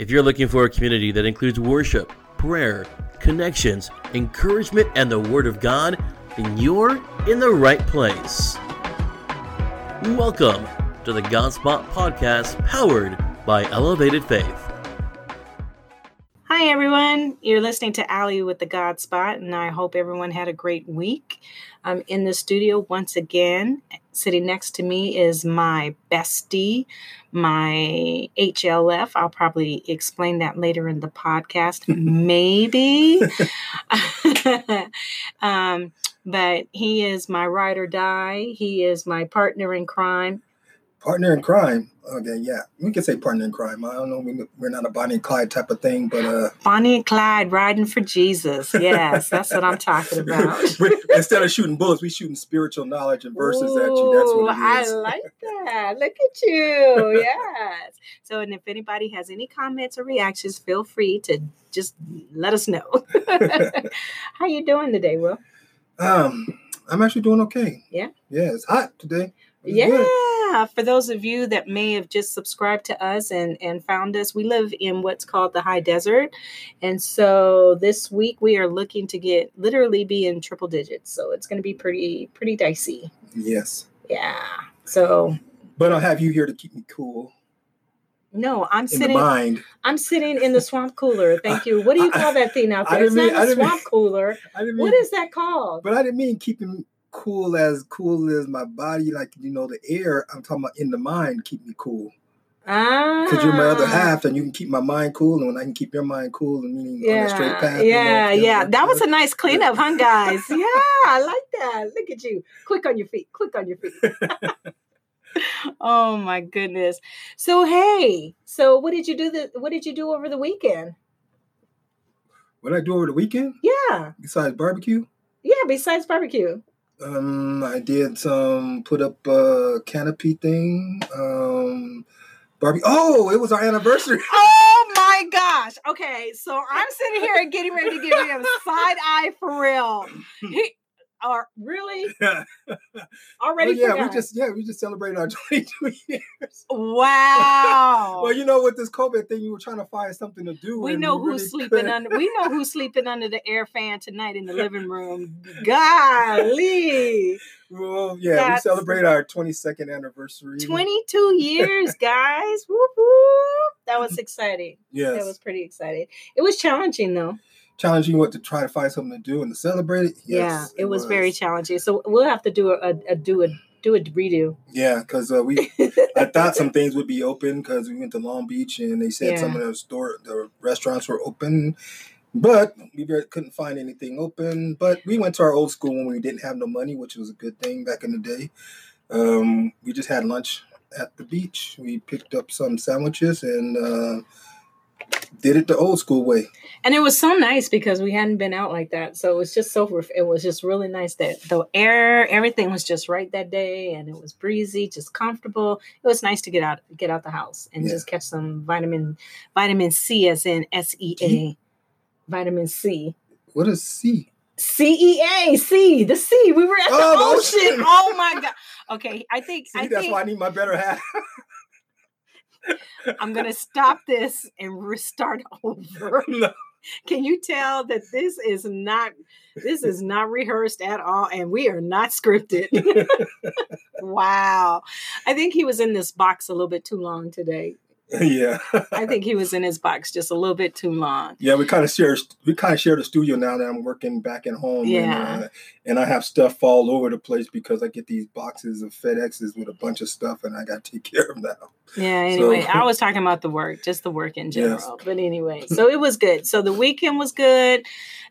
If you're looking for a community that includes worship, prayer, connections, encouragement, and the Word of God, then you're in the right place. Welcome to the Godspot Podcast, powered by Elevated Faith. Hi, everyone. You're listening to Ally with the God Spot, and I hope everyone had a great week. I'm in the studio once again. Sitting next to me is my bestie, my HLF. I'll probably explain that later in the podcast, maybe. um, but he is my ride or die. He is my partner in crime. Partner in crime. Okay, yeah, we can say partner in crime. I don't know. We, we're not a Bonnie and Clyde type of thing, but uh, Bonnie and Clyde riding for Jesus. Yes, that's what I'm talking about. Instead of shooting bullets, we shooting spiritual knowledge and verses Ooh, at you. That's what it is. I like that. Look at you. Yes. So, and if anybody has any comments or reactions, feel free to just let us know. How you doing today, Will? Um, I'm actually doing okay. Yeah. Yeah, it's hot today. It's yeah. Good. For those of you that may have just subscribed to us and, and found us, we live in what's called the high desert. And so this week we are looking to get literally be in triple digits. So it's going to be pretty, pretty dicey. Yes. Yeah. So. But I'll have you here to keep me cool. No, I'm in sitting. I'm sitting in the swamp cooler. Thank you. What do you call that thing out there? It's mean, not a swamp mean, cooler. Mean, what is that called? But I didn't mean keeping cool as cool as my body, like you know, the air. I'm talking about in the mind, keep me cool. Ah, because you're my other half, and you can keep my mind cool, and when I can keep your mind cool, and meaning yeah, on the straight path. Yeah, you know, yeah, that was a nice cleanup, huh, guys? yeah, I like that. Look at you, quick on your feet, quick on your feet. oh my goodness. So hey, so what did you do the what did you do over the weekend? What did I do over the weekend? Yeah. Besides barbecue? Yeah, besides barbecue. Um, I did some put up a canopy thing. Um, barbecue. Oh, it was our anniversary. Oh my gosh. Okay, so I'm sitting here and getting ready to give him side eye for real. He, are really already. Well, yeah, forgot. we just yeah we just celebrated our 22 years. Wow. well, you know, with this COVID thing, you were trying to find something to do. We know who's really sleeping couldn't. under. We know who's sleeping under the air fan tonight in the living room. Golly. Well, yeah, That's, we celebrate our 22nd anniversary. 22 years, guys. whoop, whoop. That was exciting. Yes. That was pretty exciting. It was challenging though challenging what to try to find something to do and to celebrate it. Yes, yeah, it, was, was, very challenging. So we'll have to do a, a do a do a redo. Yeah, because uh, we I thought some things would be open because we went to Long Beach and they said yeah. some of the store the restaurants were open, but we couldn't find anything open. But we went to our old school when we didn't have no money, which was a good thing back in the day. Um, we just had lunch at the beach. We picked up some sandwiches and. Uh, did it the old school way. And it was so nice because we hadn't been out like that. So it was just so it was just really nice that the air, everything was just right that day and it was breezy, just comfortable. It was nice to get out get out the house and yeah. just catch some vitamin vitamin C as in S E A. Vitamin C. What is C? C E A C the sea. We were at oh, the ocean. ocean. oh my god. Okay, I think See, I that's think, why I need my better half. I'm going to stop this and restart over. No. Can you tell that this is not this is not rehearsed at all and we are not scripted. wow. I think he was in this box a little bit too long today. yeah. I think he was in his box just a little bit too long. Yeah, we kind of share we kind of share the studio now that I'm working back at home. Yeah. And, uh, and I have stuff all over the place because I get these boxes of FedExes with a bunch of stuff and I got to take care of them now. Yeah, anyway, so, I was talking about the work, just the work in general. Yes. But anyway, so it was good. So the weekend was good.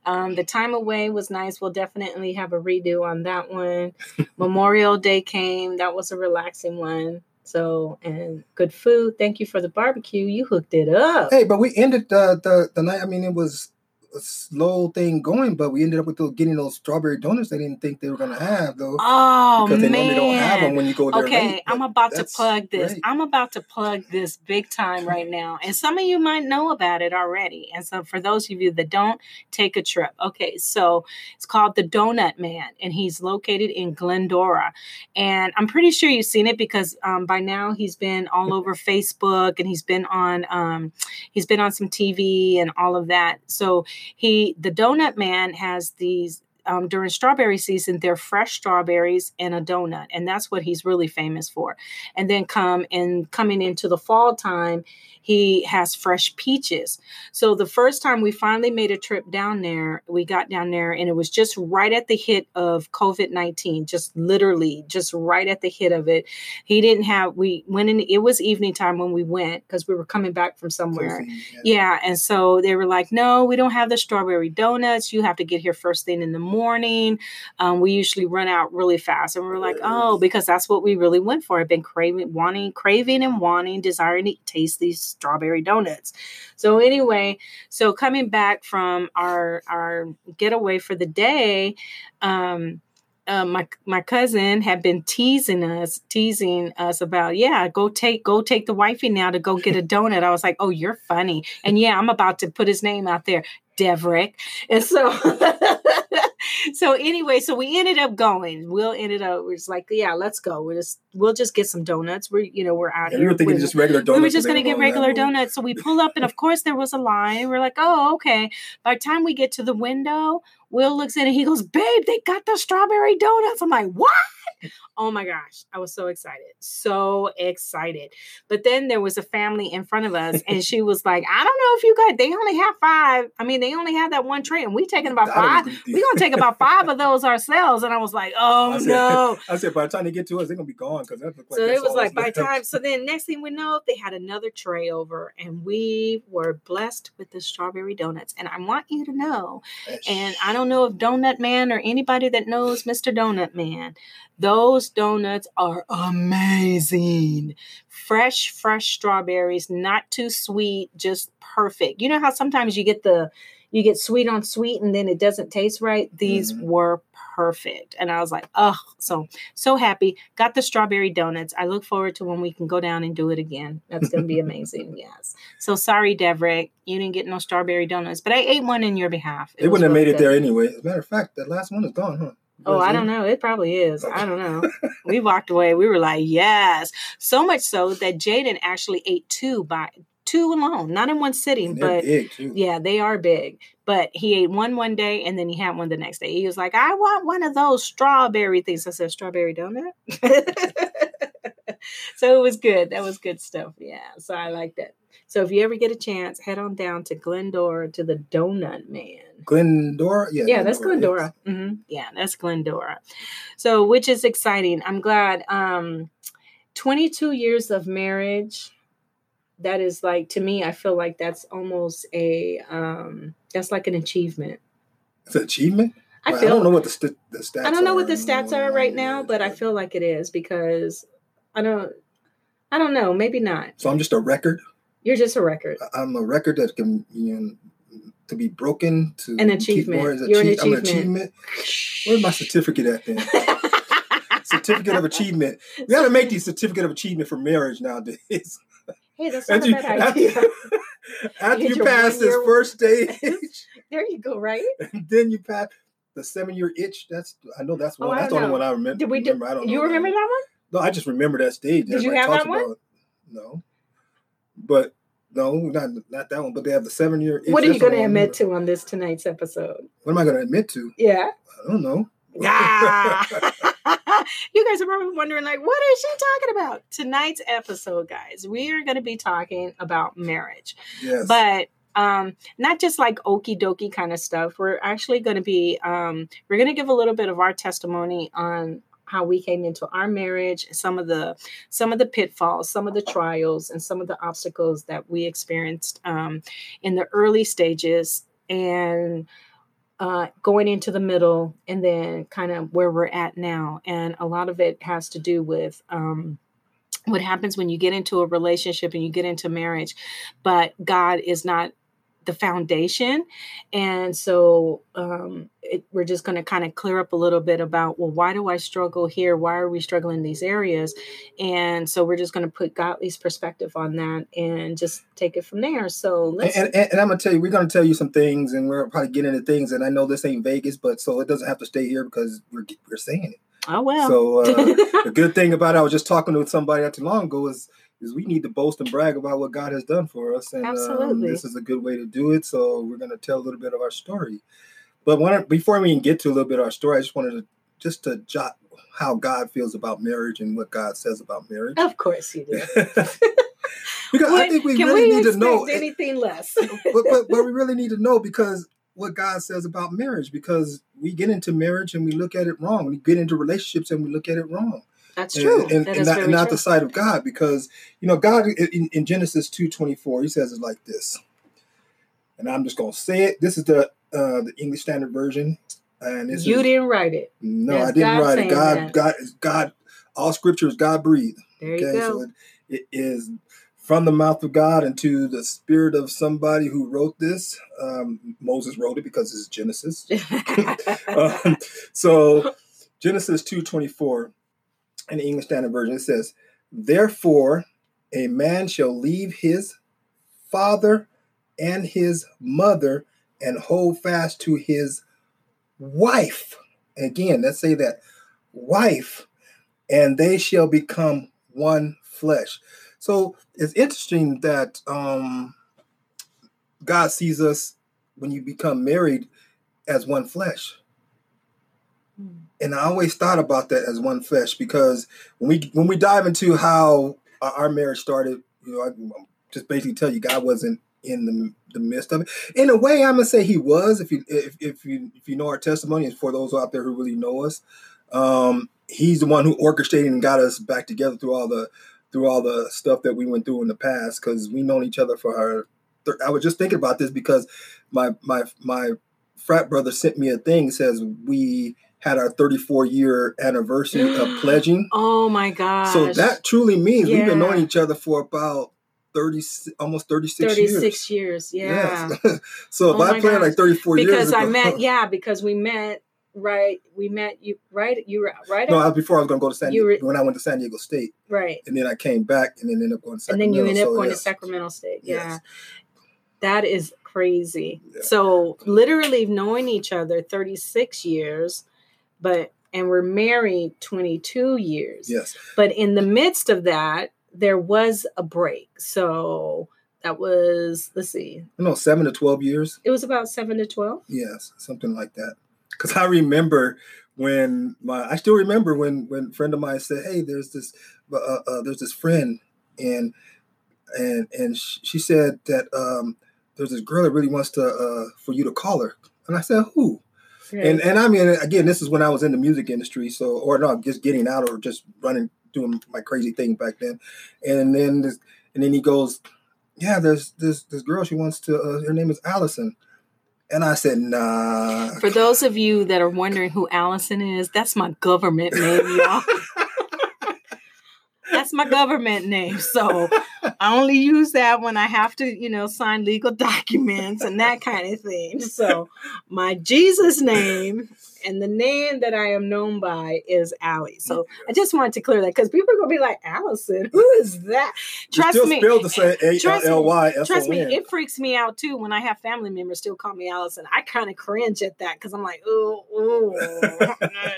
Um, the time away was nice. We'll definitely have a redo on that one. Memorial Day came. That was a relaxing one. So and good food. Thank you for the barbecue. You hooked it up. Hey, but we ended the the, the night. I mean, it was a slow thing going, but we ended up with those, getting those strawberry donuts. They didn't think they were gonna have though. Oh because they man! don't have them when you go there. Okay, late, I'm about to plug this. great. I'm about to plug this big time right now. And some of you might know about it already. And so for those of you that don't, take a trip. Okay, so it's called the Donut Man, and he's located in Glendora. And I'm pretty sure you've seen it because um, by now he's been all over Facebook and he's been on um, he's been on some TV and all of that. So he the Donut Man has these um, during strawberry season, they're fresh strawberries and a donut, and that's what he's really famous for. And then come and coming into the fall time, he has fresh peaches. So the first time we finally made a trip down there, we got down there, and it was just right at the hit of COVID nineteen, just literally, just right at the hit of it. He didn't have. We went in. It was evening time when we went because we were coming back from somewhere. Yeah, and so they were like, "No, we don't have the strawberry donuts. You have to get here first thing in the morning. Um, we usually run out really fast." And we're like, "Oh, because that's what we really went for. I've been craving, wanting, craving, and wanting, desiring to taste these strawberry donuts." So anyway, so coming back from our our getaway for the day, um, uh, my my cousin had been teasing us, teasing us about, yeah, go take go take the wifey now to go get a donut. I was like, oh, you're funny, and yeah, I'm about to put his name out there, Deverick, and so. so anyway, so we ended up going. Will ended up was like, yeah, let's go. We're just we'll just get some donuts. We're you know we're out And here. we were thinking with- just regular donuts. we were just going to get were regular donuts. So we pull up, and of course, there was a line. We're like, oh, okay. By the time we get to the window, Will looks at it. He goes, babe, they got the strawberry donuts. I'm like, what? Oh my gosh. I was so excited. So excited. But then there was a family in front of us, and she was like, I don't know if you guys, they only have five. I mean, they only have that one tray, and we taking about five. agree with you. We're going to take about five of those ourselves. And I was like, oh I said, no. I said by the time they get to us, they're gonna be gone because that looked like So it was like by time. So then next thing we know, they had another tray over, and we were blessed with the strawberry donuts. And I want you to know, and I don't know if Donut Man or anybody that knows Mr. Donut Man, those donuts are amazing. Fresh, fresh strawberries, not too sweet, just perfect. You know how sometimes you get the you get sweet on sweet and then it doesn't taste right. These Mhm. were perfect. And I was like, oh, so so happy. Got the strawberry donuts. I look forward to when we can go down and do it again. That's gonna be amazing. yes. So sorry, Devrick, you didn't get no strawberry donuts, but I ate one in your behalf. They wouldn't have really made it good. there anyway. As a matter of fact, that last one is gone, huh? Oh, I don't know. It probably is. I don't know. we walked away. We were like, yes. So much so that Jaden actually ate two by two alone, not in one sitting, but yeah, they are big. But he ate one one day and then he had one the next day. He was like, I want one of those strawberry things. I said, strawberry donut. so it was good. That was good stuff. Yeah. So I like that. So if you ever get a chance, head on down to Glendora to the Donut Man. Glendora, yeah. Yeah, that's yes. Glendora. hmm Yeah, that's Glendora. So, which is exciting. I'm glad. Um, 22 years of marriage. That is like to me. I feel like that's almost a um, that's like an achievement. It's an achievement. I feel. I don't know what the, st- the stats. I don't know what the are. stats are right now, but I feel like it is because I don't. I don't know. Maybe not. So I'm just a record. You're just a record. I'm a record that can you know, to be broken to An keep achievement. more You're an achieve- I'm an achievement. achievement. Where's my certificate at then? certificate of achievement. We got to make these certificate of achievement for marriage nowadays. Hey, that's not After a you, bad idea. after Get you pass this one-year- first stage, there you go. Right. then you pass the seven year itch. That's I know that's Oh, one. I that's the only one I remember. Did we do? remember. I don't know You remember that one? No, I just remember that stage. Did you Everybody have that one? about. No, but no, not not that one. But they have the seven year. Itch. What are you going to admit to on this tonight's episode? What am I going to admit to? Yeah. I don't know. Ah. you guys are probably wondering, like, what is she talking about? Tonight's episode, guys, we are going to be talking about marriage, yes. but um, not just like okie dokie kind of stuff. We're actually going to be, um, we're going to give a little bit of our testimony on how we came into our marriage some of the some of the pitfalls some of the trials and some of the obstacles that we experienced um, in the early stages and uh, going into the middle and then kind of where we're at now. And a lot of it has to do with um, what happens when you get into a relationship and you get into marriage, but God is not the foundation. And so um, it, we're just going to kind of clear up a little bit about, well, why do I struggle here? Why are we struggling in these areas? And so we're just going to put Godly's perspective on that and just take it from there. So let's. And, and, and I'm going to tell you, we're going to tell you some things and we're probably getting into things. And I know this ain't Vegas, but so it doesn't have to stay here because we're, we're saying it. Oh, well. So uh, the good thing about it, I was just talking to somebody not too long ago is is we need to boast and brag about what God has done for us. And um, this is a good way to do it. So we're going to tell a little bit of our story. But when, before we even get to a little bit of our story, I just wanted to just to jot how God feels about marriage and what God says about marriage. Of course you do. because I think we really we need to know anything less. but, but, but we really need to know because what God says about marriage because we get into marriage and we look at it wrong. We get into relationships and we look at it wrong. That's true. And, and, that and not, and not true. the side of God, because you know God in, in Genesis two twenty four, He says it like this, and I'm just gonna say it. This is the uh, the English Standard Version, and it's you is, didn't write it. No, That's I didn't God write it. God, that. God is God. All Scripture is God breathed. There okay, you go. so it, it is from the mouth of God into the spirit of somebody who wrote this. Um, Moses wrote it because it's Genesis. um, so Genesis two twenty four in the English Standard Version, it says, Therefore, a man shall leave his father and his mother and hold fast to his wife. Again, let's say that wife, and they shall become one flesh. So it's interesting that um, God sees us when you become married as one flesh. And I always thought about that as one flesh because when we when we dive into how our marriage started, you know, I just basically tell you God wasn't in the, the midst of it. In a way, I'm gonna say He was. If you if, if you if you know our testimony, and for those out there who really know us, um, He's the one who orchestrated and got us back together through all the through all the stuff that we went through in the past because we known each other for our. I was just thinking about this because my my my frat brother sent me a thing says we had our 34 year anniversary of pledging. Oh my god! So that truly means yeah. we've been knowing each other for about 30, almost 36, 36 years. years yeah. Yes. so oh if I planned like 34 because years Because I met, yeah, because we met right we met you right you were right no before i was going to go to san diego were, when i went to san diego state right and then i came back and then ended up going to sacramento and then you ended up so, going yes. to sacramento state yeah yes. that is crazy yeah. so literally knowing each other 36 years but and we're married 22 years. Yes. But in the midst of that, there was a break. So that was let's see. No, seven to twelve years. It was about seven to twelve. Yes, something like that. Because I remember when my I still remember when when friend of mine said, "Hey, there's this uh, uh, uh there's this friend," and and and she said that um, there's this girl that really wants to uh, for you to call her, and I said, "Who?" And and I mean again, this is when I was in the music industry, so or not just getting out or just running doing my crazy thing back then. And then this, and then he goes, Yeah, there's this this girl, she wants to uh, her name is Allison. And I said, nah. For those of you that are wondering who Allison is, that's my government name, y'all. that's my government name. So I only use that when I have to, you know, sign legal documents and that kind of thing. So my Jesus name and the name that I am known by is Ally. So I just wanted to clear that because people are gonna be like, Allison, who is that? Trust me. Spelled the same A-L-L-Y Trust me, it freaks me out too when I have family members still call me Allison. I kind of cringe at that because I'm like, oh,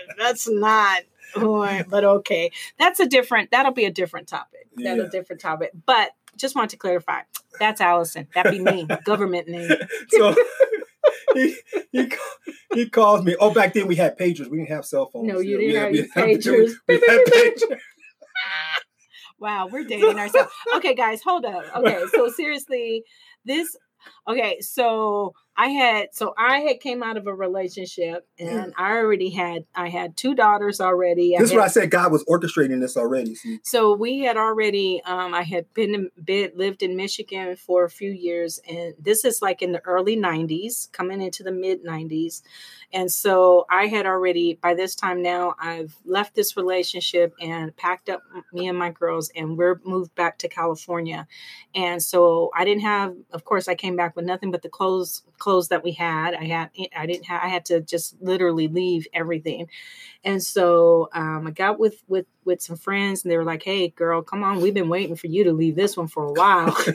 that's not but okay. That's a different, that'll be a different topic. That's yeah. a different topic. But just want to clarify that's Allison. That'd be me, government name. so he, he, he calls me. Oh, back then we had pagers. We didn't have cell phones. No, you didn't have, have pagers. we had pagers. wow, we're dating ourselves. Okay, guys, hold up. Okay, so seriously, this okay so i had so i had came out of a relationship and i already had i had two daughters already this is what i said god was orchestrating this already see? so we had already um i had been, been lived in michigan for a few years and this is like in the early 90s coming into the mid 90s and so I had already, by this time now, I've left this relationship and packed up me and my girls, and we're moved back to California. And so I didn't have, of course, I came back with nothing but the clothes clothes that we had. I had I didn't have I had to just literally leave everything. And so um, I got with with with some friends and they were like, "Hey girl, come on, we've been waiting for you to leave this one for a while."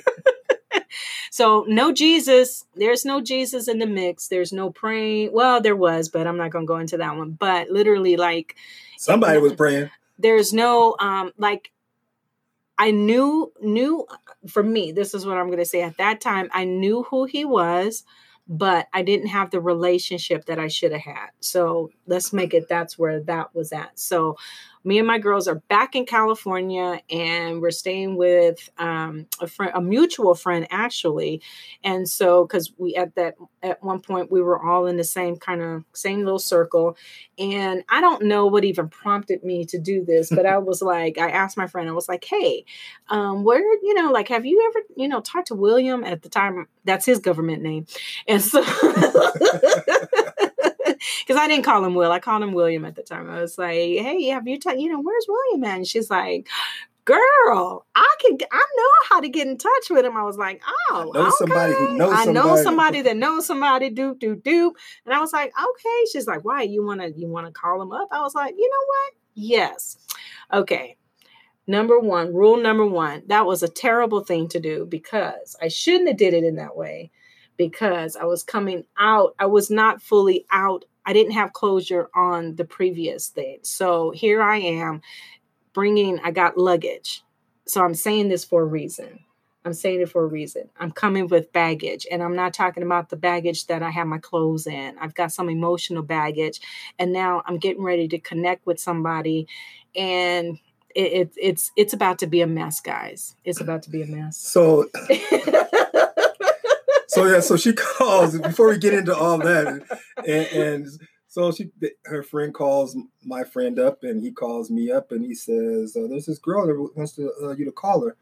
so no Jesus, there's no Jesus in the mix. There's no praying. Well, there was, but I'm not going to go into that one. But literally like somebody was praying. There's no um like I knew knew for me, this is what I'm going to say. At that time, I knew who he was, but I didn't have the relationship that I should have had. So let's make it that's where that was at. So me and my girls are back in California and we're staying with um, a friend, a mutual friend actually. And so, because we at that at one point we were all in the same kind of same little circle, and I don't know what even prompted me to do this, but I was like, I asked my friend, I was like, hey, um, where you know, like, have you ever you know talked to William at the time? That's his government name, and so. because I didn't call him Will. I called him William at the time. I was like, "Hey, have you, t- you know, where's William at?" And she's like, "Girl, I can, I know how to get in touch with him." I was like, "Oh, I know okay. somebody who knows I somebody. know somebody that knows somebody." Doop doop doop. And I was like, "Okay." She's like, "Why? You wanna, you wanna call him up?" I was like, "You know what? Yes, okay." Number one, rule number one, that was a terrible thing to do because I shouldn't have did it in that way because I was coming out. I was not fully out I didn't have closure on the previous thing. So here I am bringing, I got luggage. So I'm saying this for a reason. I'm saying it for a reason. I'm coming with baggage, and I'm not talking about the baggage that I have my clothes in. I've got some emotional baggage, and now I'm getting ready to connect with somebody, and it, it, it's it's about to be a mess, guys. It's about to be a mess. So so yeah, so she calls before we get into all that, and, and, so she, her friend calls my friend up, and he calls me up, and he says, uh, "There's this girl that wants to, uh, you to call her,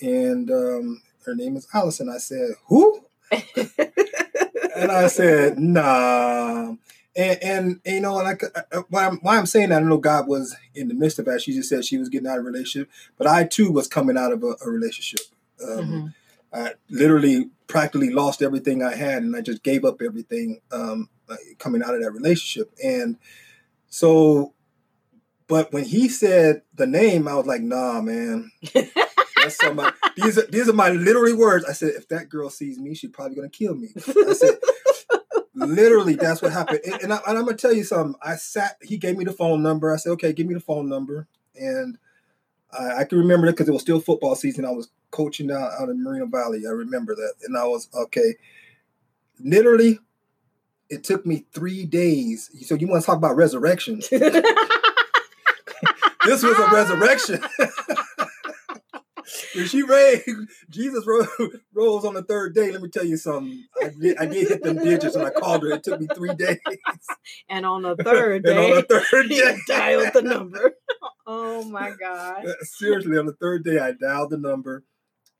and um, her name is Allison." I said, "Who?" and I said, "Nah." And, and, and you know, like uh, uh, why I'm, why I'm saying that, I know God was in the midst of that. She just said she was getting out of a relationship, but I too was coming out of a, a relationship. Um, mm-hmm. I literally practically lost everything I had, and I just gave up everything um, coming out of that relationship. And so, but when he said the name, I was like, "Nah, man." That's somebody. these are these are my literally words. I said, "If that girl sees me, she's probably gonna kill me." I said, literally, that's what happened. And, and, I, and I'm gonna tell you something. I sat. He gave me the phone number. I said, "Okay, give me the phone number." And I, I can remember it because it was still football season. I was coaching out, out in Moreno Valley. I remember that. And I was, okay, literally, it took me three days. So you want to talk about resurrection? this was a resurrection. when she raised, Jesus rose, on the third day. Let me tell you something. I did, I did hit them digits and I called her. It took me three days. And on the third day, on the third day, dialed the number. Oh my God. Seriously, on the third day, I dialed the number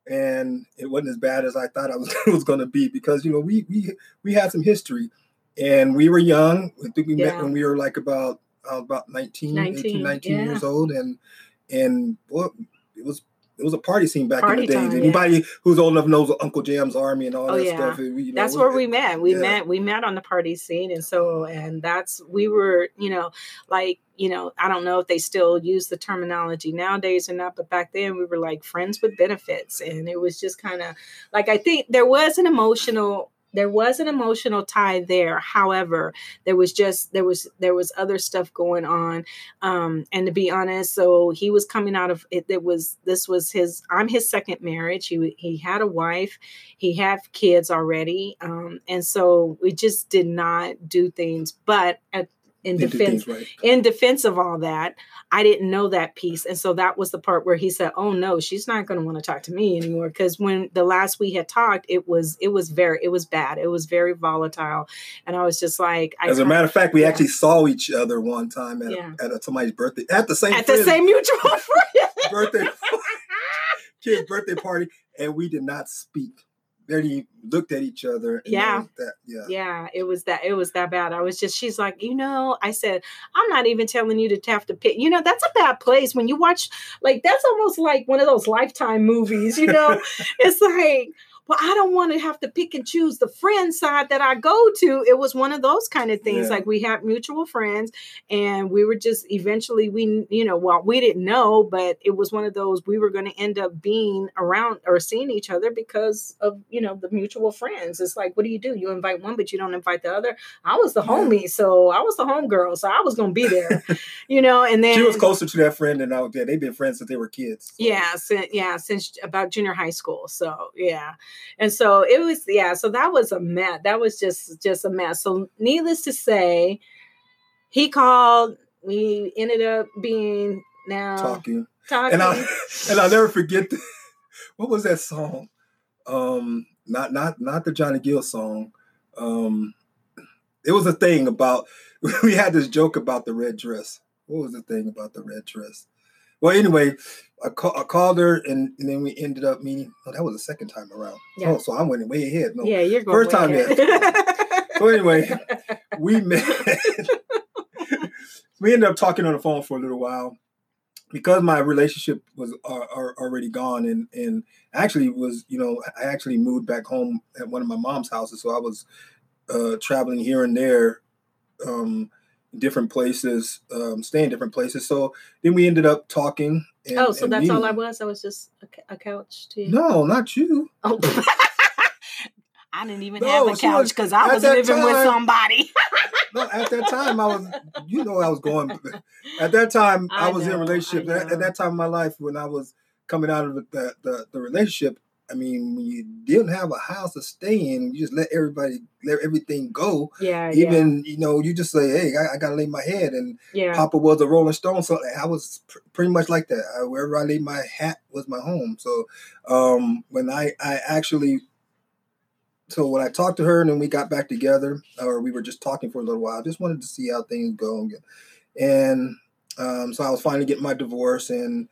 and it wasn't as bad as I thought I was, was going to be because, you know, we, we, we had some history and we were young. I think we yeah. met when we were like about, uh, about 19, 19 18, 19 yeah. years old. And, and well, it was it was a party scene back party in the day. Time, Anybody yeah. who's old enough knows Uncle Jam's Army and all oh, that yeah. stuff. You know, that's where we met. We yeah. met. We met on the party scene, and so and that's we were. You know, like you know, I don't know if they still use the terminology nowadays or not, but back then we were like friends with benefits, and it was just kind of like I think there was an emotional there was an emotional tie there. However there was just there was there was other stuff going on. Um and to be honest so he was coming out of it it was this was his i'm his second marriage. He he had a wife. He had kids already. Um and so we just did not do things. But at in defense right. in defense of all that i didn't know that piece and so that was the part where he said oh no she's not going to want to talk to me anymore because when the last we had talked it was it was very it was bad it was very volatile and i was just like as a matter of fact we yeah. actually saw each other one time at, yeah. a, at a, somebody's birthday at the same at friend, the same mutual friend birthday kid's birthday party and we did not speak barely looked at each other. yeah. That, yeah. Yeah. It was that, it was that bad. I was just, she's like, you know, I said, I'm not even telling you to have to pick, you know, that's a bad place when you watch, like, that's almost like one of those lifetime movies, you know, it's like, well, I don't want to have to pick and choose the friend side that I go to. It was one of those kind of things. Yeah. Like we had mutual friends and we were just eventually we, you know, well, we didn't know, but it was one of those we were going to end up being around or seeing each other because of, you know, the mutual friends. It's like, what do you do? You invite one, but you don't invite the other. I was the homie, so I was the homegirl, so I was going to be there, you know, and then she was closer to that friend than I was. Yeah, they've been friends since they were kids. So. Yeah. Since, yeah. Since about junior high school. So yeah. And so it was, yeah. So that was a mess. That was just, just a mess. So needless to say, he called, we ended up being now talking. Talking. And I and I'll never forget the, what was that song? Um not not not the Johnny Gill song. Um it was a thing about we had this joke about the red dress. What was the thing about the red dress? Well, anyway, I, call, I called her and, and, then we ended up meeting. Oh, that was the second time around. Yeah. Oh, so I'm winning way ahead. No, yeah, you're going first time ahead. so anyway, we met. we ended up talking on the phone for a little while because my relationship was uh, already gone and and actually was you know I actually moved back home at one of my mom's houses, so I was uh, traveling here and there. Um, different places, um, stay in different places. So then we ended up talking. And, oh, so that's meeting. all I was. I was just a, a couch too. No, not you. Oh. I didn't even no, have a couch because I was living time, with somebody. no, at that time I was, you know, I was going. At that time, I, I was know, in a relationship. At, at, that time of my life, when I was coming out of the the, the relationship, I mean, when you didn't have a house to stay in, you just let everybody let everything go. Yeah. Even yeah. you know, you just say, "Hey, I, I, gotta lay my head." And yeah. Papa was a Rolling Stone, so I was pr- pretty much like that. I, wherever I laid my hat was my home. So um, when I I actually, so when I talked to her and then we got back together, or we were just talking for a little while, I just wanted to see how things go, and um, so I was finally getting my divorce, and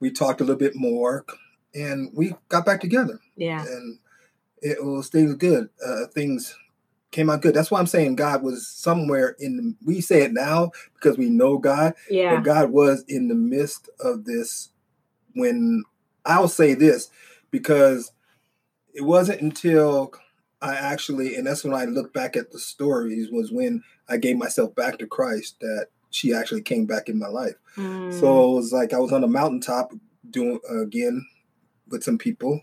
we talked a little bit more and we got back together. Yeah. And it was things good. Uh, things came out good. That's why I'm saying God was somewhere in the, we say it now because we know God. Yeah. But God was in the midst of this when I'll say this because it wasn't until I actually, and that's when I look back at the stories, was when I gave myself back to Christ that she actually came back in my life. Mm. So it was like I was on a mountaintop doing uh, again with some people,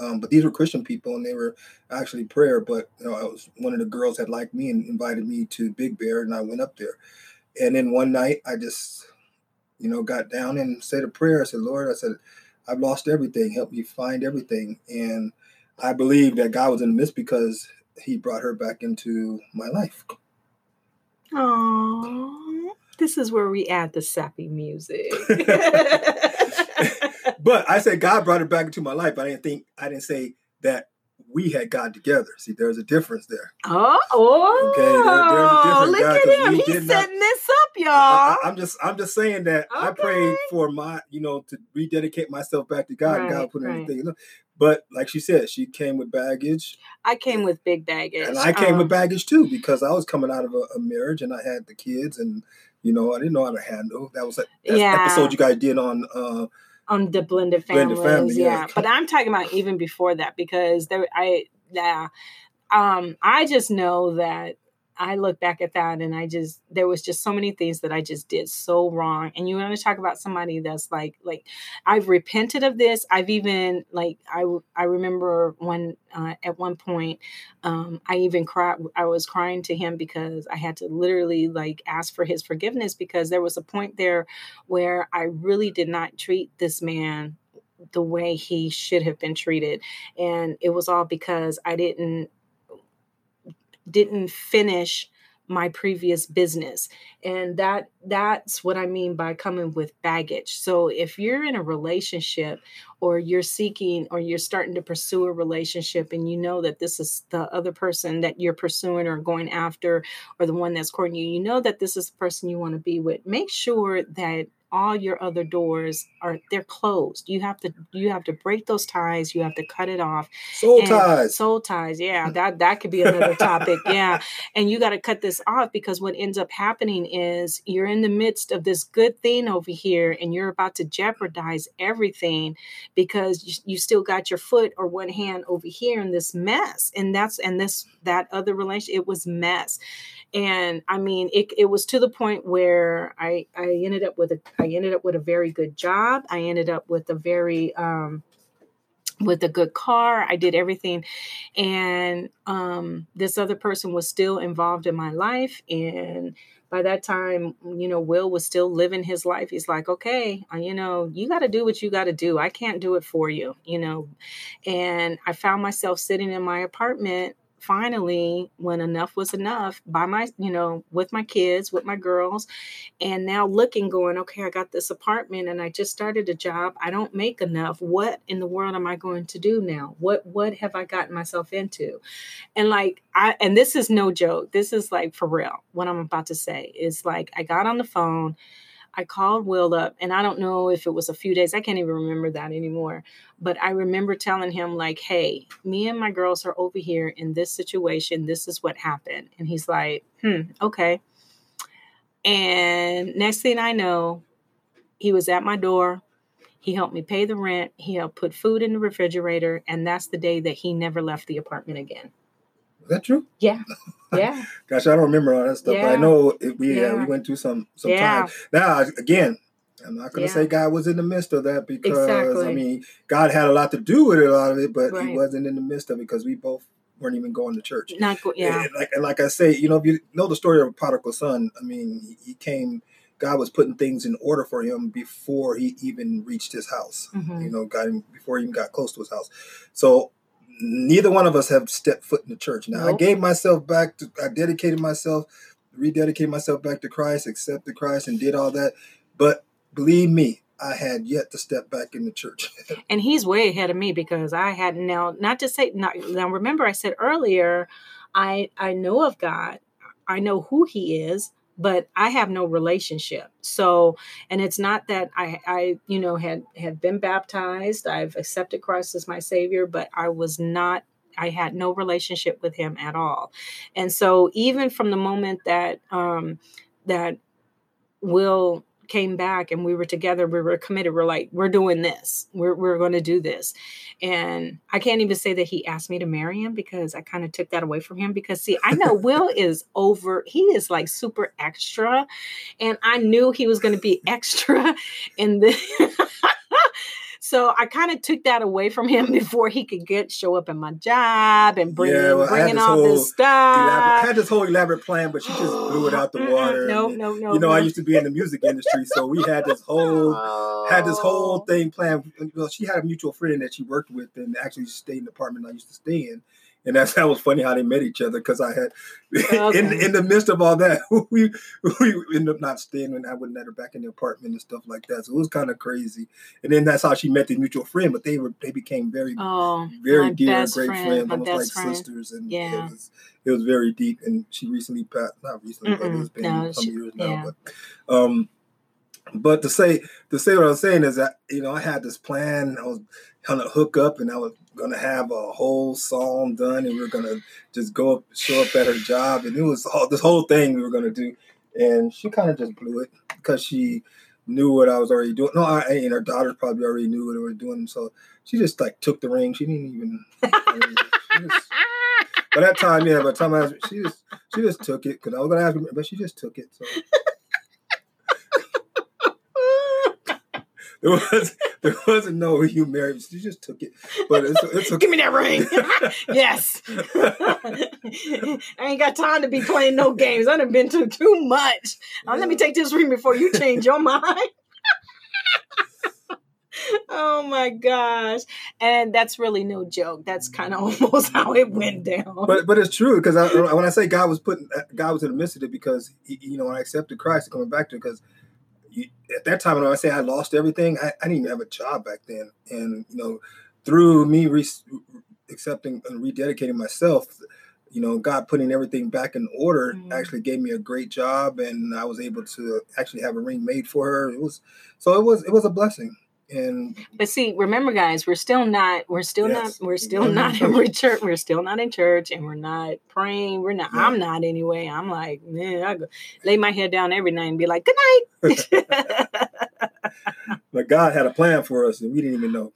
um, but these were Christian people, and they were actually prayer. But you know, I was one of the girls had liked me and invited me to Big Bear, and I went up there. And then one night, I just, you know, got down and said a prayer. I said, Lord, I said, I've lost everything. Help me find everything. And I believe that God was in the midst because He brought her back into my life. Oh, this is where we add the sappy music. but I said God brought it back into my life. I didn't think I didn't say that we had God together. See, there's a difference there. Oh, oh okay. There, there's a difference. Look God, at him. He's setting not, this up, y'all. I, am just, I'm just saying that okay. I prayed for my, you know, to rededicate myself back to God. Right, and God put right. everything. You? But like she said, she came with baggage. I came with big baggage, and I came um, with baggage too because I was coming out of a, a, marriage and I had the kids, and you know, I didn't know how to handle. That was that yeah. episode you guys did on. uh on the blended families. Blended family, yeah. yeah. But I'm talking about even before that because there I yeah. Um, I just know that I look back at that and I just there was just so many things that I just did so wrong. And you want to talk about somebody that's like like I've repented of this. I've even like I I remember when uh, at one point um, I even cried. I was crying to him because I had to literally like ask for his forgiveness because there was a point there where I really did not treat this man the way he should have been treated and it was all because i didn't didn't finish my previous business. And that that's what i mean by coming with baggage. So if you're in a relationship or you're seeking or you're starting to pursue a relationship and you know that this is the other person that you're pursuing or going after or the one that's courting you you know that this is the person you want to be with make sure that all your other doors are they're closed. You have to you have to break those ties. You have to cut it off. Soul ties. Soul ties. Yeah, that that could be another topic. Yeah, and you got to cut this off because what ends up happening is you're in the midst of this good thing over here, and you're about to jeopardize everything because you, you still got your foot or one hand over here in this mess, and that's and this that other relationship it was mess and i mean it, it was to the point where i i ended up with a i ended up with a very good job. I ended up with a very um with a good car. I did everything. And um this other person was still involved in my life. And by that time you know will was still living his life. He's like okay uh, you know you got to do what you got to do. I can't do it for you you know? And i found myself sitting in my apartment finally when enough was enough by my you know with my kids with my girls and now looking going okay i got this apartment and i just started a job. I don't make enough. What in the world am i going to do now? What what have i gotten myself into? And like i and this is no joke. This is like for real what i'm about to say is like i got on the phone I called Will up, and I don't know if it was a few days. I can't even remember that anymore. But I remember telling him, like, hey, me and my girls are over here in this situation. This is what happened. And he's like, hmm, okay. And next thing I know, he was at my door. He helped me pay the rent. He helped put food in the refrigerator. And that's the day that he never left the apartment again. Is that true? Yeah. Yeah. Gosh, I don't remember all that stuff, yeah. but I know it, we yeah. we went through some some yeah. time. Now again, I'm not going to say God was in the midst of that because exactly. I mean God had a lot to do with a lot of it, but right. He wasn't in the midst of it because we both weren't even going to church. Not go- yeah. And like and like I say, you know, if you know the story of a prodigal son, I mean, he, he came. God was putting things in order for him before he even reached his house. Mm-hmm. You know, got him before he even got close to his house. So neither one of us have stepped foot in the church. Now nope. I gave myself back to I dedicated myself, rededicated myself back to Christ, accepted Christ and did all that. But believe me, I had yet to step back in the church. and he's way ahead of me because I had now not to say not now remember I said earlier I I know of God. I know who he is but I have no relationship. So, and it's not that I, I, you know, had had been baptized. I've accepted Christ as my Savior, but I was not. I had no relationship with Him at all. And so, even from the moment that um, that Will came back and we were together we were committed we're like we're doing this. We're, we're going to do this. And i can't even say that he asked me to marry him because i kind of took that away from him because see i know will is over he is like super extra and i knew he was going to be extra in the So I kind of took that away from him before he could get show up in my job and bring yeah, well, bringing all whole, this stuff. I had this whole elaborate plan, but she just blew it out the water. no, no, no. You know, no. I used to be in the music industry, so we had this whole had this whole thing planned. Well, she had a mutual friend that she worked with and actually stayed in the apartment I used to stay in and that's that was funny how they met each other because I had okay. in in the midst of all that we we ended up not staying and I wouldn't let her back in the apartment and stuff like that. So it was kind of crazy. And then that's how she met the mutual friend. But they were they became very oh, very dear, great friend, friends, almost like friend. sisters. And yeah. it was it was very deep. And she recently passed not recently, Mm-mm. but it's been no, some she, years now. Yeah. But um but to say to say what I was saying is that you know I had this plan. I was gonna hook up, and I was gonna have a whole song done, and we were gonna just go up, show up at her job, and it was all, this whole thing we were gonna do. And she kind of just blew it because she knew what I was already doing. No, I and her daughter probably already knew what they were doing, so she just like took the ring. She didn't even. she just, by that time, yeah, by the time I asked, she just she just took it because I was gonna ask her, but she just took it. So. there was there wasn't no you married. She just took it. But it's, it's okay. give me that ring. yes. I ain't got time to be playing no games. I done been through too much. Yeah. let me take this ring before you change your mind. oh my gosh and that's really no joke that's kind of almost how it went down but but it's true because when i say god was putting uh, god was in the midst of it because he, you know i accepted christ coming back to it because at that time, when I say I lost everything, I, I, didn't even have a job back then. And, you know, through me re- accepting and rededicating myself, you know, God putting everything back in order mm-hmm. actually gave me a great job, and I was able to actually have a ring made for her. It was so it was it was a blessing. And but see, remember, guys, we're still not we're still yes. not we're still not in church. We're still not in church, and we're not praying. We're not. Yeah. I'm not anyway. I'm like, man, I go lay my head down every night and be like, good night. but God had a plan for us, and we didn't even know.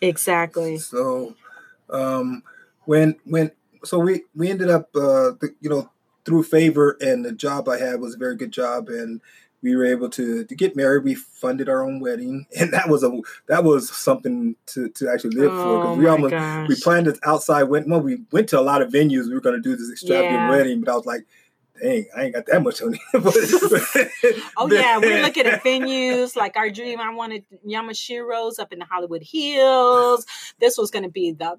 Exactly. So um, when when so we we ended up uh, the, you know through favor and the job I had was a very good job and we were able to to get married. We funded our own wedding, and that was a that was something to, to actually live oh for because we almost gosh. we planned this outside. Went well, we went to a lot of venues. We were going to do this extravagant yeah. wedding, but I was like, dang, I ain't got that much on it. oh yeah, we're looking at venues like our dream. I wanted Yamashiro's up in the Hollywood Hills. This was going to be the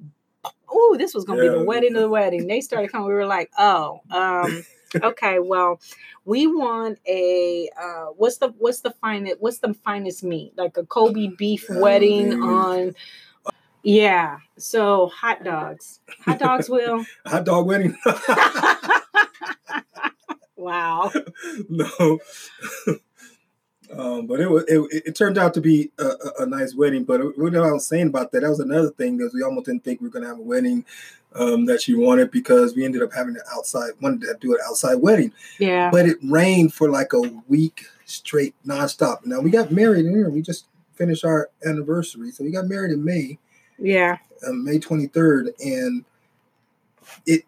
oh, this was gonna yeah. be the wedding of the wedding. They started coming. We were like, oh, um, okay, well, we want a uh, what's the what's the finest what's the finest meat? Like a Kobe beef wedding on. Yeah, so hot dogs, hot dogs, will hot dog wedding. wow. No. Um, but it was it, it, turned out to be a, a, nice wedding. But what I was saying about that, that was another thing because we almost didn't think we were going to have a wedding um, that she wanted because we ended up having an outside wanted to do an outside wedding. Yeah. But it rained for like a week straight, nonstop. Now we got married in here. We just finished our anniversary, so we got married in May. Yeah. Um, May twenty third, and it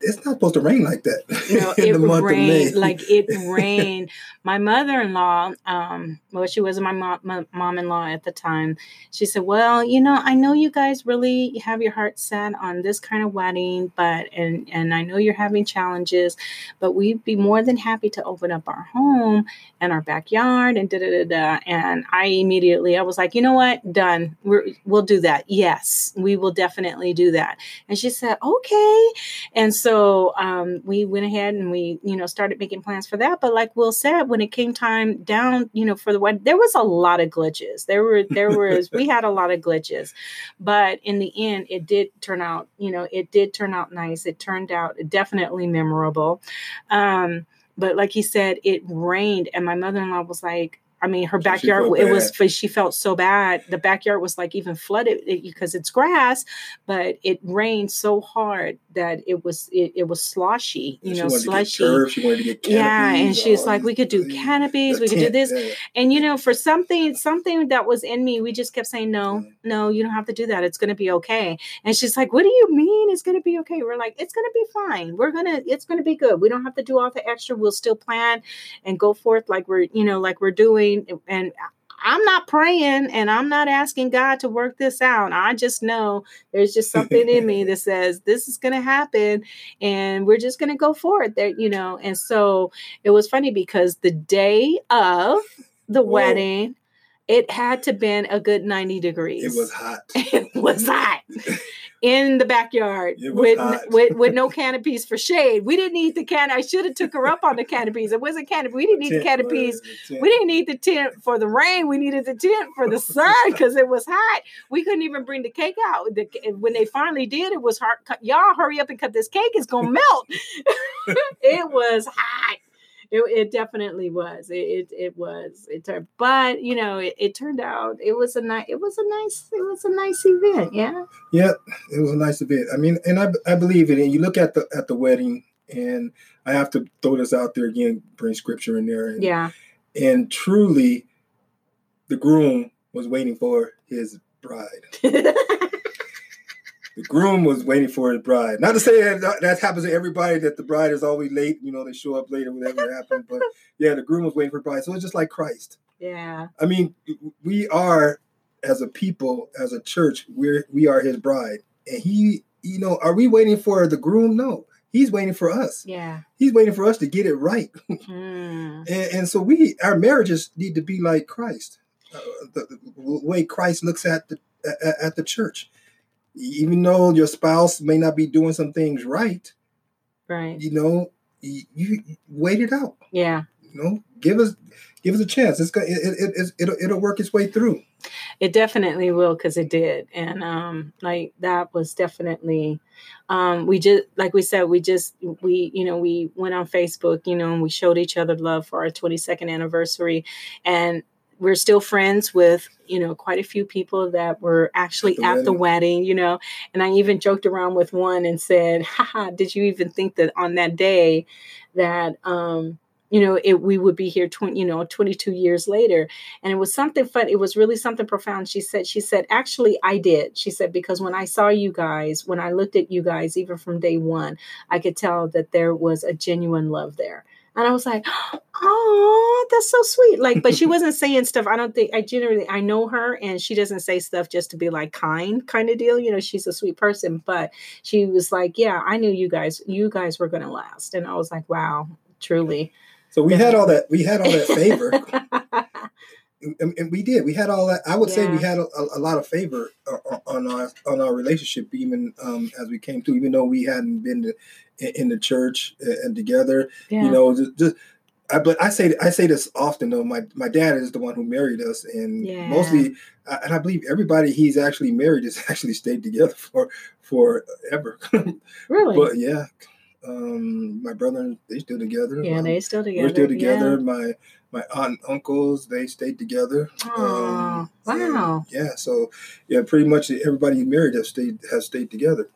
it's not supposed to rain like that. No, it rained like it rained. my mother-in-law, um, well, she wasn't my mom, my mom-in-law at the time. She said, "Well, you know, I know you guys really have your heart set on this kind of wedding, but and and I know you're having challenges, but we'd be more than happy to open up our home and our backyard and da da da da." And I immediately, I was like, "You know what? Done. We're, we'll do that. Yes, we will definitely do that." And she said, "Okay." And so so um, we went ahead and we, you know, started making plans for that. But like Will said, when it came time down, you know, for the wedding, there was a lot of glitches. There were, there was, we had a lot of glitches, but in the end, it did turn out, you know, it did turn out nice. It turned out definitely memorable. Um, but like he said, it rained, and my mother in law was like, I mean, her backyard, it was, she felt so bad. The backyard was like even flooded because it's grass, but it rained so hard that it was, it, it was sloshy, you know, slushy. yeah. And she's like, we could do canopies, we could do this. Yeah. And, you know, for something, something that was in me, we just kept saying, no, no, you don't have to do that. It's going to be okay. And she's like, what do you mean it's going to be okay? We're like, it's going to be fine. We're going to, it's going to be good. We don't have to do all the extra. We'll still plan and go forth like we're, you know, like we're doing and I'm not praying and I'm not asking God to work this out. I just know there's just something in me that says this is going to happen and we're just going to go for it there, you know. And so it was funny because the day of the Whoa. wedding, it had to been a good 90 degrees. It was hot. it was hot. in the backyard with, with with no canopies for shade. We didn't need the can. I should have took her up on the canopies. It wasn't canopy. We didn't need tent, the canopies. The we didn't need the tent for the rain. We needed the tent for the sun because it was hot. We couldn't even bring the cake out. The, when they finally did, it was hard. Y'all hurry up and cut this cake. It's gonna melt. it was hot it, it definitely was. It, it, it was. It turned, but you know, it, it turned out it was a nice. It was a nice. It was a nice event. Yeah. Yeah, it was a nice event. I mean, and I I believe it. And you look at the at the wedding, and I have to throw this out there again, bring scripture in there. And, yeah. And truly, the groom was waiting for his bride. the groom was waiting for his bride. Not to say that that happens to everybody that the bride is always late. You know, they show up late or whatever happened. But yeah, the groom was waiting for bride. So it's just like Christ. Yeah. I mean, we are as a people, as a church, we're we are His bride, and He, you know, are we waiting for the groom? No. He's waiting for us. Yeah. He's waiting for us to get it right. Mm. and, and, so we, our marriages need to be like Christ, uh, the, the, way Christ looks at the at, at the church even though your spouse may not be doing some things right, right? You know, you, you wait it out. Yeah. You know, give us give us a chance. It's it, it, it, it'll, it'll work its way through. It definitely will because it did, and um, like that was definitely. Um, we just like we said, we just we you know we went on Facebook, you know, and we showed each other love for our 22nd anniversary, and we're still friends with you know quite a few people that were actually at the, at the wedding. you know and i even joked around with one and said haha did you even think that on that day that um you know it we would be here 20 you know 22 years later? And it was something fun it was really something profound. She said she said actually i did. She said because when i saw you guys when i looked at you guys even from day one i could tell that there was a genuine love there and I was like, oh, that's so sweet. Like, but she wasn't saying stuff. I don't think I generally I know her and she doesn't say stuff just to be like kind kind of deal. You know, she's a sweet person. But she was like, Yeah, I knew you guys, you guys were gonna last. And I was like, Wow, truly. So we had all that we had all that favor. and, we did. We had all that. I would yeah. say we had a, a, lot of favor uh, on our on our relationship, even um, as we came through. Even though we hadn't been to, in the church and together. Yeah. You know, just, just I, but I say I say this often though. My my dad is the one who married us, and yeah. mostly, and I believe everybody he's actually married has actually stayed together for forever. really? but yeah, um, my brother they still together. Yeah, they still together. We're still together. Yeah. My my aunt and uncles they stayed together. Oh, um, wow. yeah, so yeah, pretty much everybody married has stayed has stayed together.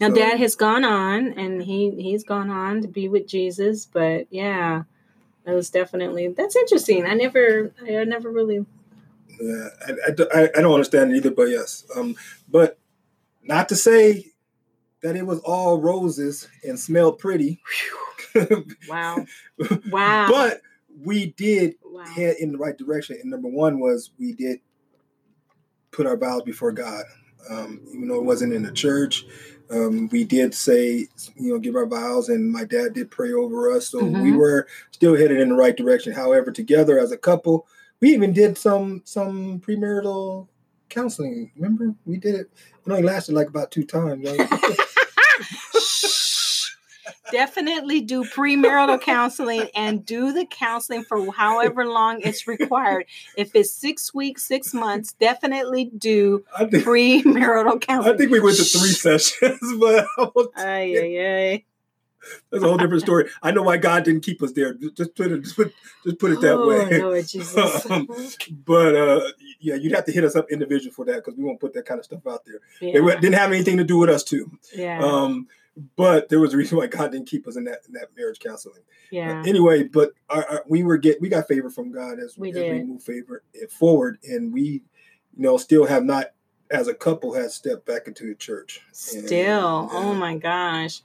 Now, so, Dad has gone on, and he he's gone on to be with Jesus. But yeah, it was definitely that's interesting. I never I never really. Yeah, I, I, I don't understand it either, but yes, um, but not to say that it was all roses and smelled pretty. wow, wow! But we did wow. head in the right direction, and number one was we did put our vows before God, um, even though it wasn't in the church um, we did say, you know, give our vows, and my dad did pray over us. So mm-hmm. we were still headed in the right direction. However, together as a couple, we even did some some premarital counseling. Remember, we did it. It only lasted like about two times. Right? definitely do premarital counseling and do the counseling for however long it's required. If it's six weeks, six months, definitely do think, premarital counseling. I think we went to three sessions, but ay, ay, ay. That's a whole different story. I know why God didn't keep us there. Just put it, just put, just put it that oh, way. Lord Jesus. um, but uh, yeah, you'd have to hit us up individually for that because we won't put that kind of stuff out there. Yeah. It didn't have anything to do with us too. Yeah. Um, but there was a reason why God didn't keep us in that in that marriage counseling. Yeah. Uh, anyway, but our, our, we were get we got favor from God as we, as we move favor eh, forward, and we, you know, still have not as a couple has stepped back into the church. Still, and, oh my gosh.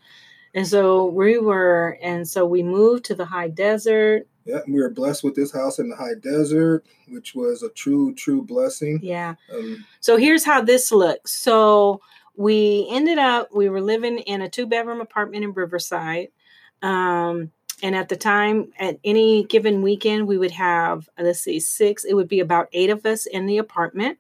And so we were, and so we moved to the high desert. Yeah, we were blessed with this house in the high desert, which was a true, true blessing. Yeah. Um, so here's how this looks. So we ended up we were living in a two bedroom apartment in riverside um, and at the time at any given weekend we would have let's see six it would be about eight of us in the apartment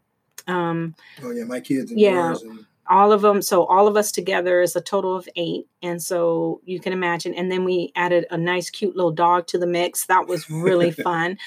um, oh yeah my kids yeah. and- all of them so all of us together is a total of eight and so you can imagine. And then we added a nice, cute little dog to the mix. That was really fun.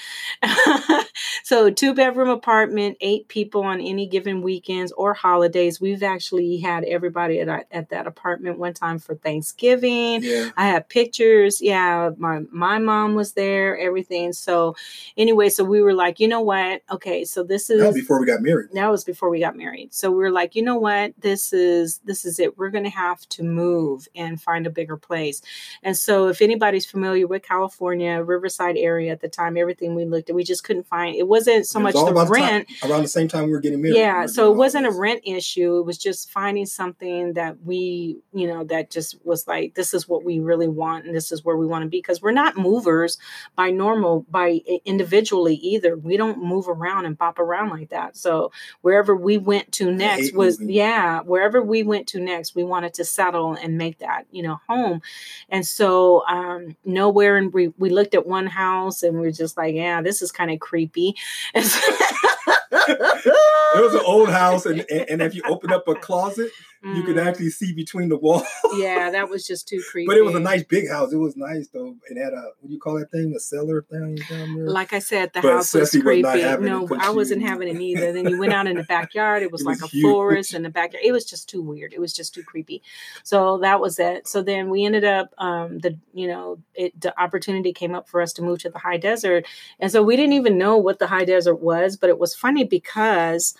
so, two bedroom apartment, eight people on any given weekends or holidays. We've actually had everybody at, uh, at that apartment one time for Thanksgiving. Yeah. I have pictures. Yeah, my, my mom was there, everything. So, anyway, so we were like, you know what? Okay, so this is. That before we got married. That was before we got married. So, we were like, you know what? This is this is it. We're going to have to move. And find a bigger place. And so, if anybody's familiar with California, Riverside area at the time, everything we looked at, we just couldn't find. It wasn't so it was much the rent. Time, around the same time we were getting married. Yeah, we so it wasn't a rent issue. It was just finding something that we, you know, that just was like, this is what we really want, and this is where we want to be. Because we're not movers by normal, by individually either. We don't move around and bop around like that. So wherever we went to next was, moving. yeah, uh, wherever we went to next, we wanted to settle and make that, you know, home. And so um, nowhere, and we we looked at one house and we are just like, yeah, this is kind of creepy. it was an old house, and, and, if you open up a closet, mm. you could mm. actually see between the walls. yeah, that was just too creepy. But it was a nice big house. It was nice though. It had a what do you call that thing? A cellar thing down there. Like I said, the but house was creepy. Was no, I wasn't having it either. Then you went out in the backyard. It was, it like was a forest in the backyard. It was just too weird. It was just too creepy. So that was it. So then we ended up um, the you know it the opportunity came up for us to move to the high desert, and so we didn't even know what the high desert was. But it was funny because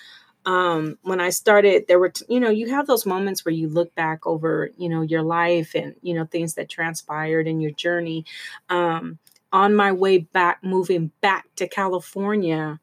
um, when I started, there were, t- you know, you have those moments where you look back over, you know, your life and, you know, things that transpired in your journey. Um, on my way back, moving back to California,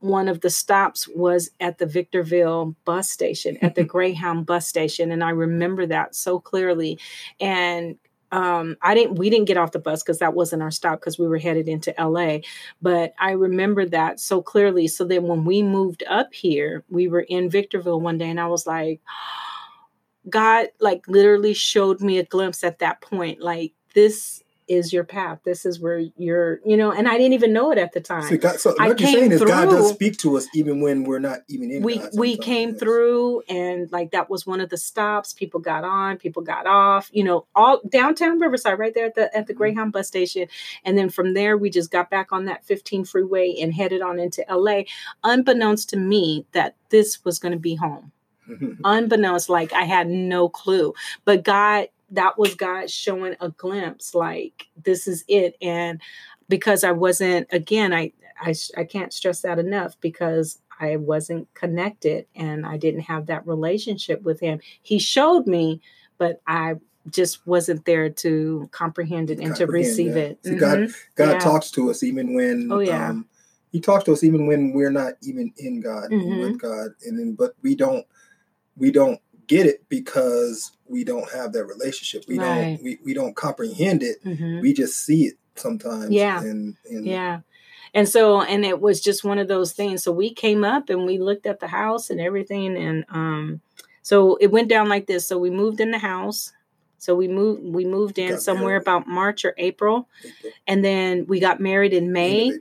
one of the stops was at the Victorville bus station, at the Greyhound bus station. And I remember that so clearly. And um i didn't we didn't get off the bus because that wasn't our stop because we were headed into la but i remember that so clearly. So then when we moved up here we were in victorville one day and i was like god like literally showed me a glimpse at that point. Like this is your path. This is where you're, you know, and I didn't even know it at the time. So, God, so what you're saying is through, God does speak to us even when we're not even in. We we came through, and like that was one of the stops. People got on, people got off. You know, all downtown Riverside, right there at the at the mm-hmm. Greyhound bus station, and then from there we just got back on that 15 freeway and headed on into LA, unbeknownst to me that this was going to be home. unbeknownst, like I had no clue, but God that was God showing a glimpse like this is it and because I wasn't again I I I can't stress that enough because I wasn't connected and I didn't have that relationship with him. He showed me but I just wasn't there to comprehend it and comprehend, to receive yeah. it. Mm-hmm. God God yeah. talks to us even when oh, yeah. Um, he talks to us even when we're not even in God mm-hmm. with God and then but we don't we don't get it because we don't have that relationship. We right. don't we, we don't comprehend it. Mm-hmm. We just see it sometimes. Yeah. And, and yeah. And so and it was just one of those things. So we came up and we looked at the house and everything and um so it went down like this. So we moved in the house. So we moved we moved in somewhere married. about March or April, April, and then we got married in May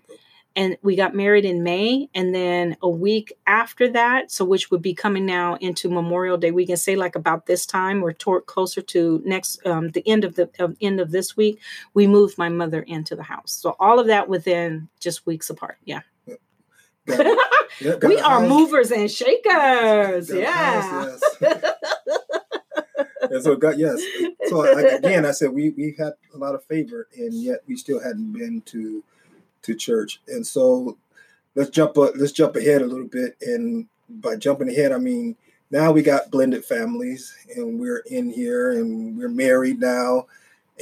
and we got married in May. And then a week after that, so which would be coming now into Memorial Day, we can say like about this time or toward closer to next um, the end of the uh, end of this week, we moved my mother into the house. So all of that within just weeks apart. Yeah. yeah, we are movers and shakers. Yeah. and so God, yes. So again, I said we we had a lot of favor, and yet we still hadn't been to to church. And so let's jump up, let's jump ahead a little bit. And by jumping ahead, I mean now we got blended families and we're in here and we're married now.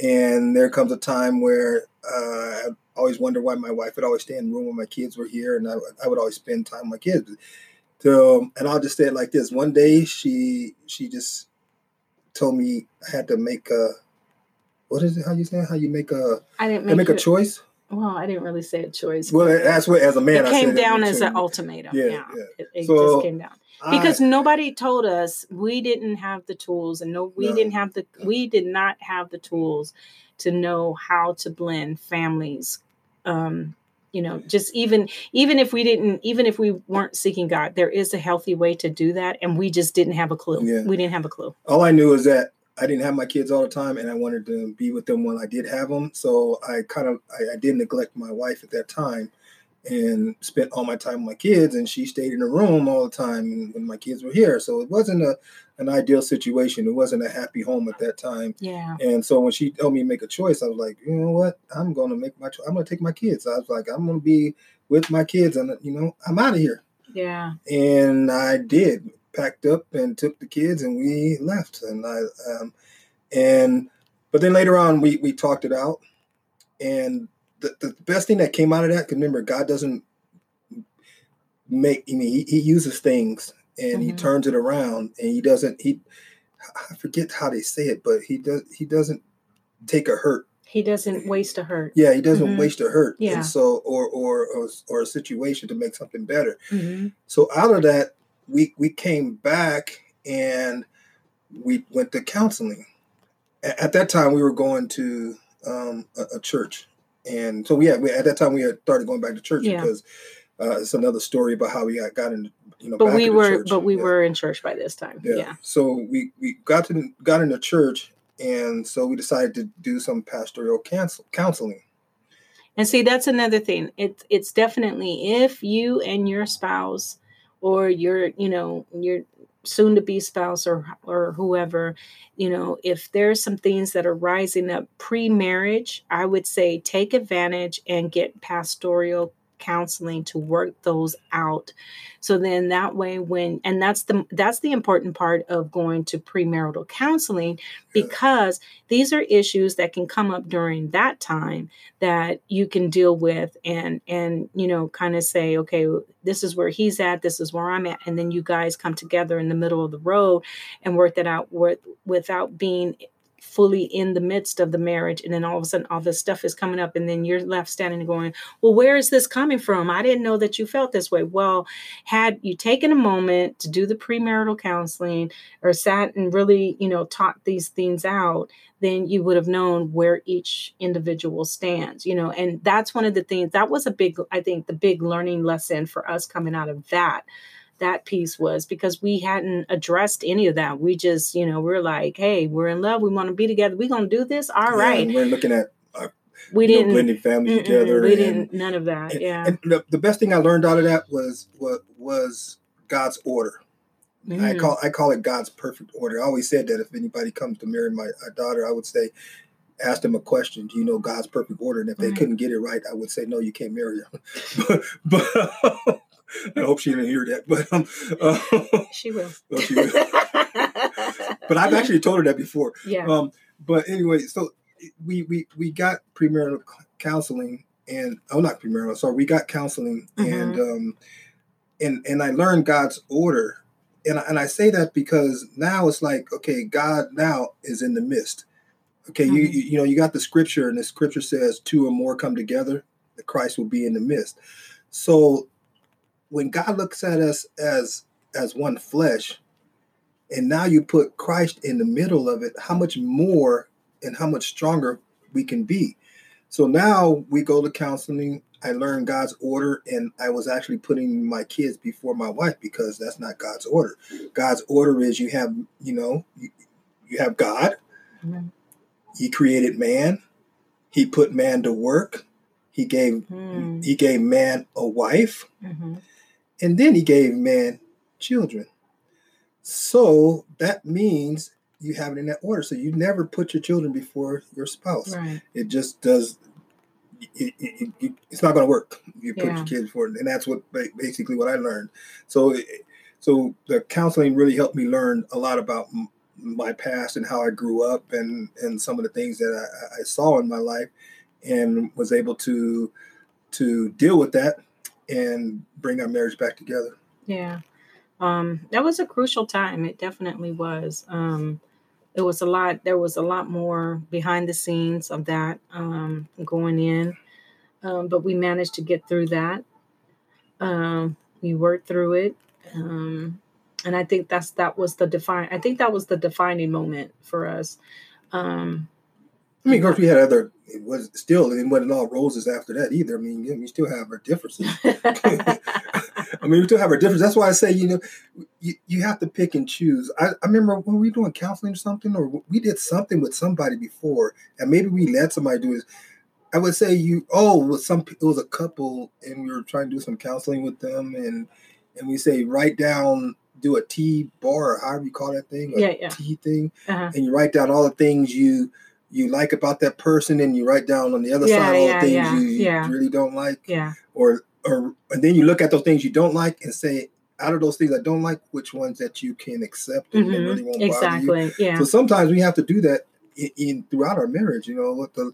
And there comes a time where uh, I always wonder why my wife would always stay in the room when my kids were here, and I, I would always spend time with my kids. So, and I'll just say it like this: one day she she just told me I had to make a what is it? How you say? How you make a? I didn't make, make a choice. Well, I didn't really say a choice. Well, that's what as a man, it came down as an ultimatum. Yeah, yeah. yeah. It, it so just came down because I, nobody told us we didn't have the tools, and no, we no, didn't have the we did not have the tools to know how to blend families. Um, you know, just even even if we didn't, even if we weren't seeking God, there is a healthy way to do that, and we just didn't have a clue. Yeah. We didn't have a clue. All I knew is that I didn't have my kids all the time, and I wanted to be with them when I did have them. So I kind of I, I did neglect my wife at that time, and spent all my time with my kids. And she stayed in the room all the time when my kids were here. So it wasn't a an ideal situation. It wasn't a happy home at that time. Yeah. And so when she told me to make a choice, I was like, you know what? I'm going to make my. choice. I'm going to take my kids. I was like, I'm going to be with my kids, and you know, I'm out of here. Yeah. And I did packed up and took the kids and we left. And I um, and but then later on we we talked it out, and the, the best thing that came out of that, because remember, God doesn't make. I mean, he, he uses things and mm-hmm. he turns it around, and he doesn't. He I forget how they say it, but he does. He doesn't take a hurt he doesn't waste a hurt. Yeah, he doesn't mm-hmm. waste a hurt. Yeah. And so or, or or or a situation to make something better. Mm-hmm. So out of that, we we came back and we went to counseling. At that time, we were going to um, a, a, church, and so we had we, at that time we had started going back to church yeah. because uh, it's another story about how we got, got into you know. But we were but we yeah. were in church by this time. Yeah. yeah. So we we got to got into church, and so we decided to do some pastoral cancel, counseling. And see, that's another thing. It's it's definitely if you and your spouse or your you know your soon to be spouse or or whoever you know if there's some things that are rising up pre-marriage i would say take advantage and get pastoral counseling to work those out. So then that way when and that's the that's the important part of going to premarital counseling because these are issues that can come up during that time that you can deal with and and you know kind of say okay this is where he's at this is where i'm at and then you guys come together in the middle of the road and work that out with, without being fully in the midst of the marriage and then all of a sudden all this stuff is coming up and then you're left standing and going well where is this coming from? I didn't know that you felt this way. Well had you taken a moment to do the premarital counseling or sat and really you know talked these things out then you would have known where each individual stands you know and that's one of the things that was a big i think the big learning lesson for us coming out of that that piece was because we hadn't addressed any of that. We just, you know, we're like, hey, we're in love. We want to be together. We're going to do this. All yeah, right. We're looking at uh, we didn't know, blending families together. We and, didn't none of that. And, yeah. And the, the best thing I learned out of that was what was God's order. Mm. I call I call it God's perfect order. I always said that if anybody comes to marry my daughter, I would say, ask them a question. Do you know God's perfect order? And if they couldn't get it right, I would say, no, you can't marry her. but, but I hope she didn't hear that, but um, uh, she will. well, she will. but I've actually told her that before. Yeah. Um, but anyway, so we we we got premarital counseling, and oh, not premarital. Sorry, we got counseling, mm-hmm. and um, and and I learned God's order, and I, and I say that because now it's like okay, God now is in the midst. Okay, mm-hmm. you you know you got the scripture, and the scripture says two or more come together, the Christ will be in the midst. So when God looks at us as as one flesh, and now you put Christ in the middle of it, how much more and how much stronger we can be. So now we go to counseling. I learned God's order, and I was actually putting my kids before my wife because that's not God's order. God's order is you have, you know, you, you have God. Mm-hmm. He created man. He put man to work. He gave mm. he gave man a wife. Mm-hmm and then he gave man children. So that means you have it in that order. So you never put your children before your spouse. Right. It just does. It, it, it, it's not going to work. You put yeah. your kids before, and that's what basically what I learned. So, so the counseling really helped me learn a lot about my past and how I grew up, and and some of the things that I, I saw in my life, and was able to to deal with that and bring our marriage back together. Yeah. Um, that was a crucial time. It definitely was. Um, it was a lot, there was a lot more behind the scenes of that um, going in. Um, but we managed to get through that. Um, we worked through it. Um, and I think that's that was the define I think that was the defining moment for us. Um, I mean, of course, we had other. It was still it wasn't all roses after that either. I mean, we still have our differences. I mean, we still have our differences. That's why I say, you know, you, you have to pick and choose. I, I remember when we were doing counseling or something, or we did something with somebody before, and maybe we let somebody do this. I would say you, oh, it was some it was a couple, and we were trying to do some counseling with them, and and we say write down do a T bar or however you call that thing, yeah, yeah. T thing, uh-huh. and you write down all the things you you like about that person and you write down on the other yeah, side all yeah, the things yeah, you, really don't like. Yeah. Or or and then you look at those things you don't like and say, out of those things I don't like, which ones that you can accept and mm-hmm. really won't exactly. bother you. Yeah. So sometimes we have to do that in, in throughout our marriage. You know, what the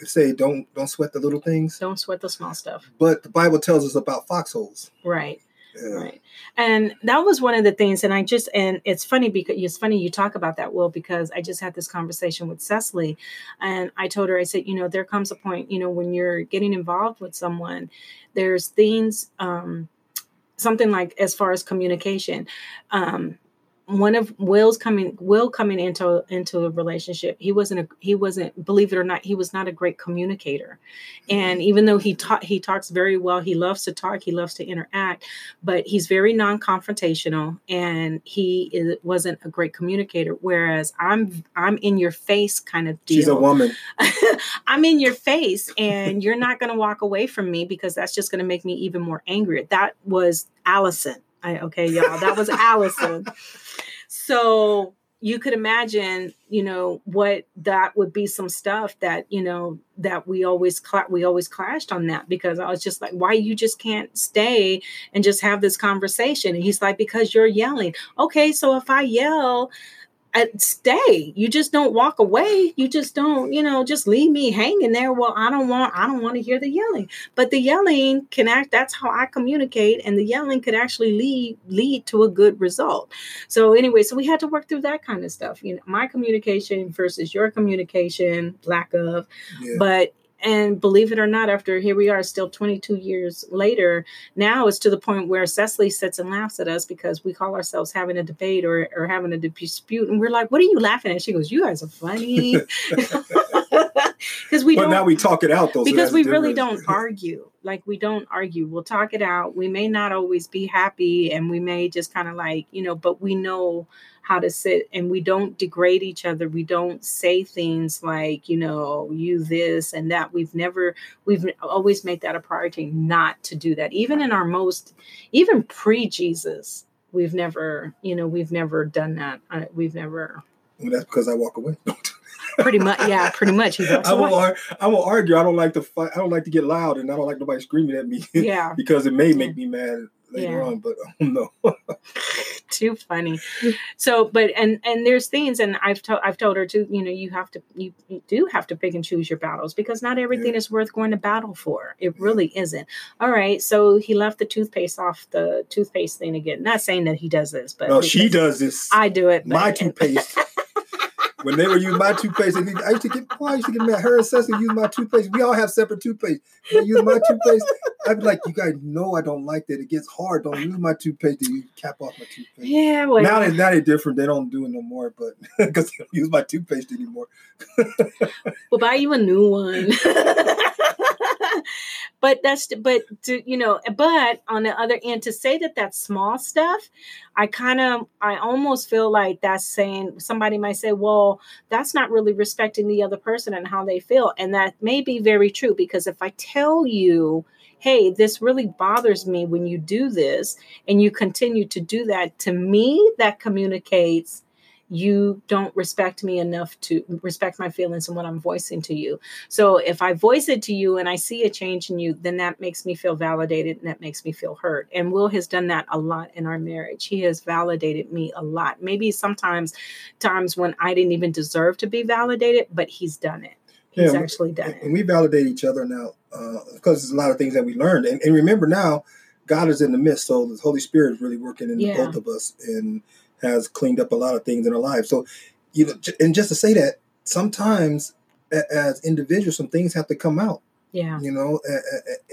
say don't don't sweat the little things. Don't sweat the small stuff. But the Bible tells us about foxholes. Right. Right. And that was one of the things. And I just, and it's funny because it's funny you talk about that, Will, because I just had this conversation with Cecily. And I told her, I said, you know, there comes a point, you know, when you're getting involved with someone, there's things, um, something like as far as communication. Um, one of Will's coming Will coming into into a relationship. He wasn't a he wasn't believe it or not he was not a great communicator, mm-hmm. and even though he taught he talks very well, he loves to talk, he loves to interact, but he's very non confrontational and he is, wasn't a great communicator. Whereas I'm I'm in your face kind of deal. She's a woman. I'm in your face, and you're not going to walk away from me because that's just going to make me even more angry. That was Allison. I, okay, y'all, that was Allison. So you could imagine, you know, what that would be some stuff that, you know, that we always cl- we always clashed on that because I was just like, why you just can't stay and just have this conversation? And he's like, because you're yelling. Okay, so if I yell, stay. You just don't walk away. You just don't you know just leave me hanging there. Well i don't want i don't want to hear the yelling. But the yelling can act that's how i communicate and the yelling could actually lead lead to a good result. So anyway so we had to work through that kind of stuff you know my communication versus your communication lack of. Yeah. but and believe it or not, after here we are, still 22 years later, now it's to the point where Cecily sits and laughs at us because we call ourselves having a debate or, or having a dispute. And we're like, what are you laughing at? She goes, you guys are funny. Because we but now we talk it out though. Because so we really don't argue. Like we don't argue. We'll talk it out. We may not always be happy and we may just kind of like, you know, but we know how to sit and we don't degrade each other. We don't say things like you know you this and that. We've never we've always made that a priority not to do that. Even in our most even pre jesus we've never you know we've never done that. We've never well, that's because i walk away pretty much yeah pretty much he I will, ar- I will argue i don't like to fight i don't like to get loud and i don't like nobody screaming at me yeah because it may make me mad later yeah. on, but um, no. too funny. So, but and and there's things, and I've told I've told her too. You know, you have to you, you do have to pick and choose your battles because not everything yeah. is worth going to battle for. It really isn't. All right, so he left the toothpaste off the toothpaste thing again. Not saying that he does this, but no, she does this. I do it. My toothpaste. when they were using my toothpaste, I used to get, oh, I used to get mad. Her and Cecily use my toothpaste. We all have separate toothpaste. They use my toothpaste. I'd be like, you guys know I don't like that. It gets hard. Don't use my toothpaste. You cap off my toothpaste. Yeah. Well, now they now they're different. They don't do it no more, but because they don't use my toothpaste anymore. we'll buy you a new one. but that's but to you know but on the other end to say that that's small stuff i kind of i almost feel like that's saying somebody might say well that's not really respecting the other person and how they feel. And that may be very true because if i tell you hey this really bothers me when you do this and you continue to do that to me that communicates you don't respect me enough to respect my feelings and what I'm voicing to you. So if I voice it to you and I see a change in you, then that makes me feel validated and that makes me feel heard. And Will has done that a lot in our marriage. He has validated me a lot. Maybe sometimes times when I didn't even deserve to be validated, but he's done it. He's yeah, actually done it. And we validate each other now uh, because there's a lot of things that we learned. And, and remember now, God is in the midst, so the Holy Spirit is really working in yeah. both of us. And has cleaned up a lot of things in our lives. So, you know, and just to say that sometimes as individuals, some things have to come out. Yeah. You know,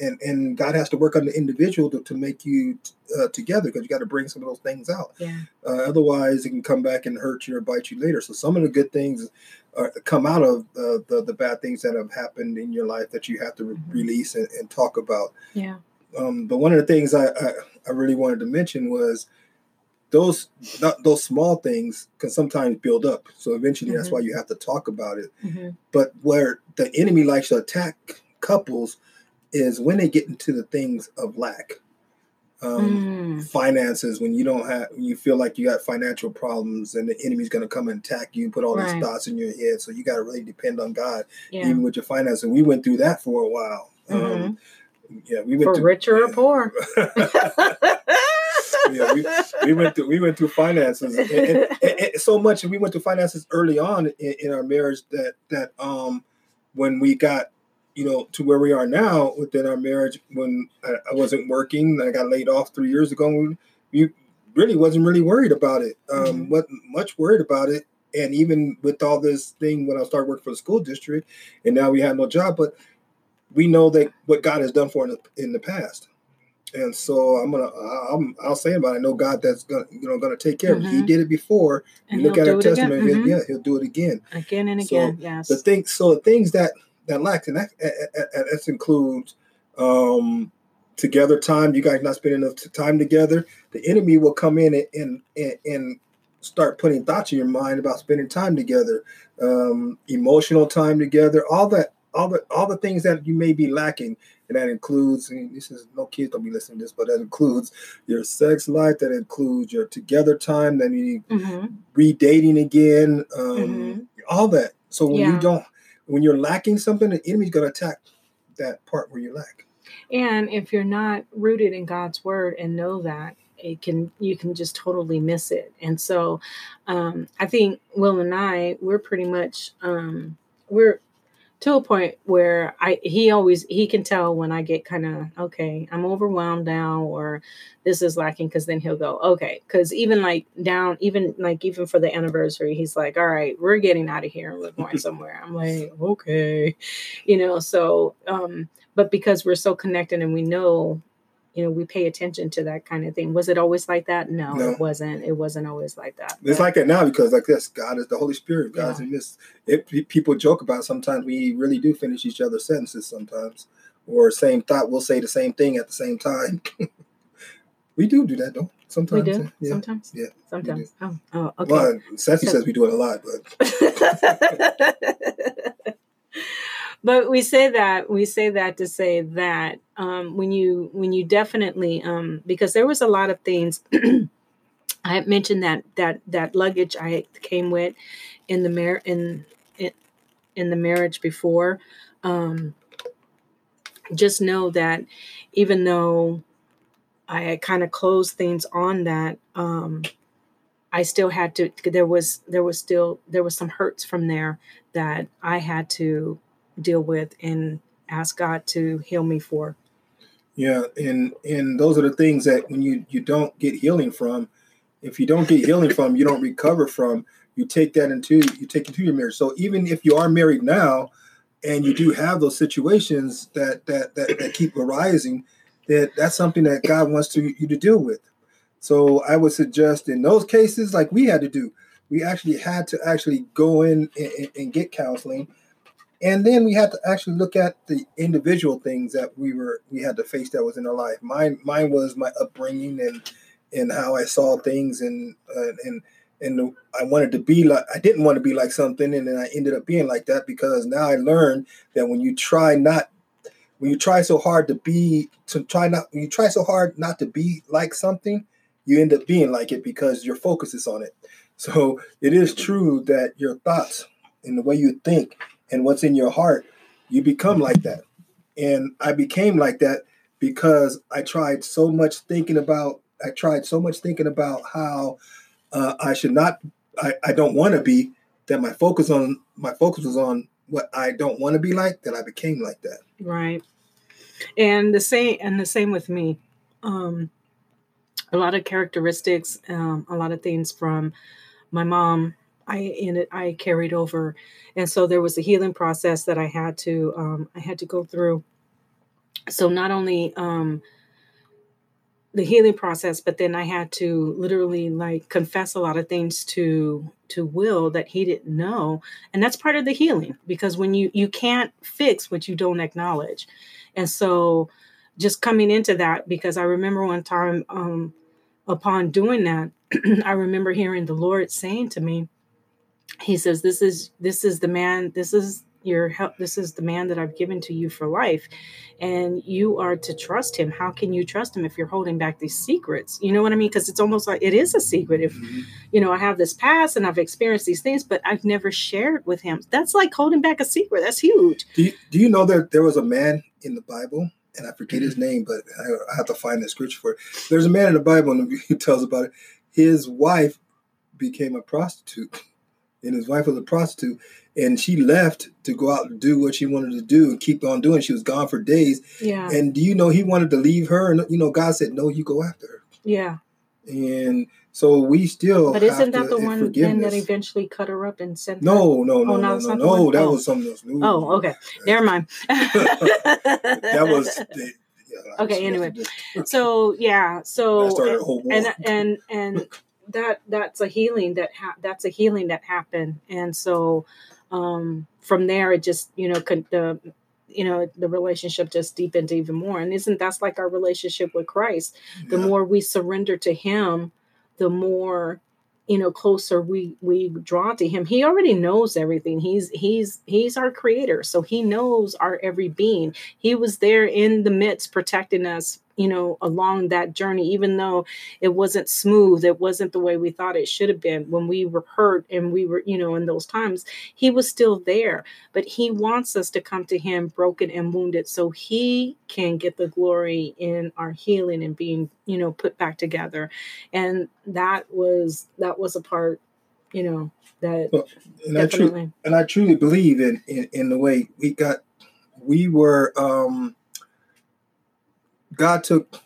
and and God has to work on the individual to, to make you uh, together because you got to bring some of those things out. Yeah. Uh, otherwise, it can come back and hurt you or bite you later. So some of the good things are, come out of uh, the the bad things that have happened in your life that you have to re- mm-hmm. release and, and, talk about. Yeah. Um, but one of the things I, I, I really wanted to mention was those not, those small things can sometimes build up. So eventually, mm-hmm. that's why you have to talk about it. Mm-hmm. But where the enemy likes to attack couples is when they get into the things of lack, um, mm. finances. When you don't have, you feel like you got financial problems, and the enemy's going to come and attack you and put all right. these thoughts in your head. So you got to really depend on God, yeah. even with your finances. And we went through that for a while. Mm-hmm. Um, yeah, we went for richer or poor. yeah, we, we, went through we went through finances and, and, and, and so much, and we went through finances early on in, in, our marriage that that um when we got you know to where we are now within our marriage when I, I wasn't working, I got laid off three years ago. We, we really wasn't really worried about it. Um, mm-hmm. wasn't much worried about it, and even with all this thing when I started working for the school district, and now we have no job, but we know that what God has done for the, in the past and so I'm gonna I'm I'll say about it. I know God that's gonna you know gonna take care mm-hmm. of it. He mm-hmm. did it before. And you look at our testimony, mm-hmm. yeah, he'll do it again, again and again. Yes. The thing, so the things that that lack, and that that includes um, together time. You guys not spending enough time together. The enemy will come in and and and start putting thoughts in your mind about spending time together, um, emotional time together, all that, all the all the things that you may be lacking and that includes and this is no kids don't be listening to this but that includes your sex life that includes your together time then you need mm-hmm. redating again um, mm-hmm. all that so when yeah. you don't when you're lacking something the enemy's to attack that part where you lack and if you're not rooted in god's word and know that it can you can just totally miss it and so um, i think will and i we're pretty much um, we're to a point where I he always he can tell when I get kind of okay, I'm overwhelmed now or this is lacking because then he'll go, okay. Cause even like down, even like even for the anniversary, he's like, All right, we're getting out of here and we're going somewhere. I'm like, okay. You know, so um, but because we're so connected and we know you know we pay attention to that kind of thing. Was it always like that? No, no. it wasn't. It wasn't always like that. It's but, like that now because like this god is the holy spirit god's yeah. in this it, people joke about sometimes we really do finish each other's sentences sometimes or same thought we'll say the same thing at the same time. We do do that though sometimes we do? yeah. sometimes? Yeah sometimes. Oh, oh okay. Well Sassy so, says we do it a lot but but we say that we say that to say that um, when you when you definitely um, because there was a lot of things I had mentioned that that that luggage I came with in the mar- in, in in the marriage before. Um, just know that even though I kind of closed things on that, um, I still had to. There was there was still there was some hurts from there that I had to deal with and ask God to heal me for. Yeah, and and those are the things that when you you don't get healing from, if you don't get healing from, you don't recover from. You take that into you take it to your marriage. So even if you are married now, and you do have those situations that that that, that keep arising, that that's something that God wants to you to deal with. So I would suggest in those cases, like we had to do, we actually had to actually go in and, and get counseling and then we had to actually look at the individual things that we were we had to face that was in our life. Mine mine was my upbringing and and how i saw things and uh, and and i wanted to be like i didn't want to be like something and then i ended up being like that because now i learned that when you try not when you try so hard to be to try not when you try so hard not to be like something you end up being like it because your focus is on it. So it is true that your thoughts and the way you think and what's in your heart, you become like that. And I became like that because I tried so much thinking about, I tried so much thinking about how uh, I should not, I, I don't want to be, that my focus on, my focus was on what I don't want to be like, that I became like that. Right. And the same, and the same with me. Um, a lot of characteristics, um, a lot of things from my mom I in it I carried over, and so there was a healing process that I had to um, I had to go through. So not only um, the healing process, but then I had to literally like confess a lot of things to to Will that he didn't know, and that's part of the healing because when you you can't fix what you don't acknowledge, and so just coming into that because I remember one time um, upon doing that, I remember hearing the Lord saying to me he says this is this is the man this is your help this is the man that i've given to you for life and you are to trust him. How can you trust him if you're holding back these secrets? You know what i mean? Because it's almost like it is a secret if mm-hmm. you know i have this past and i've experienced these things but i've never shared with him. That's like holding back a secret. That's huge. Do you, do you know that there was a man in the bible? And i forget his name but I, I have to find the scripture for it. There's a man in the bible and he tells about it. His wife became a prostitute and his wife was a prostitute and she left to go out and do what she wanted to do and keep on doing. She was gone for days. Yeah. And do you know he wanted to leave her? And you know god said no you go after her. Yeah. And so we still but isn't that the one then that eventually cut her up and sent no no no oh, no no, no, that oh. was something else Ooh. oh okay. Never mind. That was Yeah, Okay, anyway. So yeah, so That started a whole war. and and and that that's a healing that ha- that's a healing that happened. And so um from there it just you know could the you know the relationship just deepened even more. And isn't that's like our relationship with christ. The Yeah. more we surrender to him the more you know closer we we draw to him. He already knows everything. He's he's he's our creator. So he knows our every being. He was there in the midst protecting us you know along that journey even though it wasn't smooth it wasn't the way we thought it should have been when we were hurt and we were you know in those times he was still there. But he wants us to come to him broken and wounded so he can get the glory in our healing and being you know put back together. And that was that was a part you know that Well, and I truly definitely and I truly believe in, in in the way we got we were um God took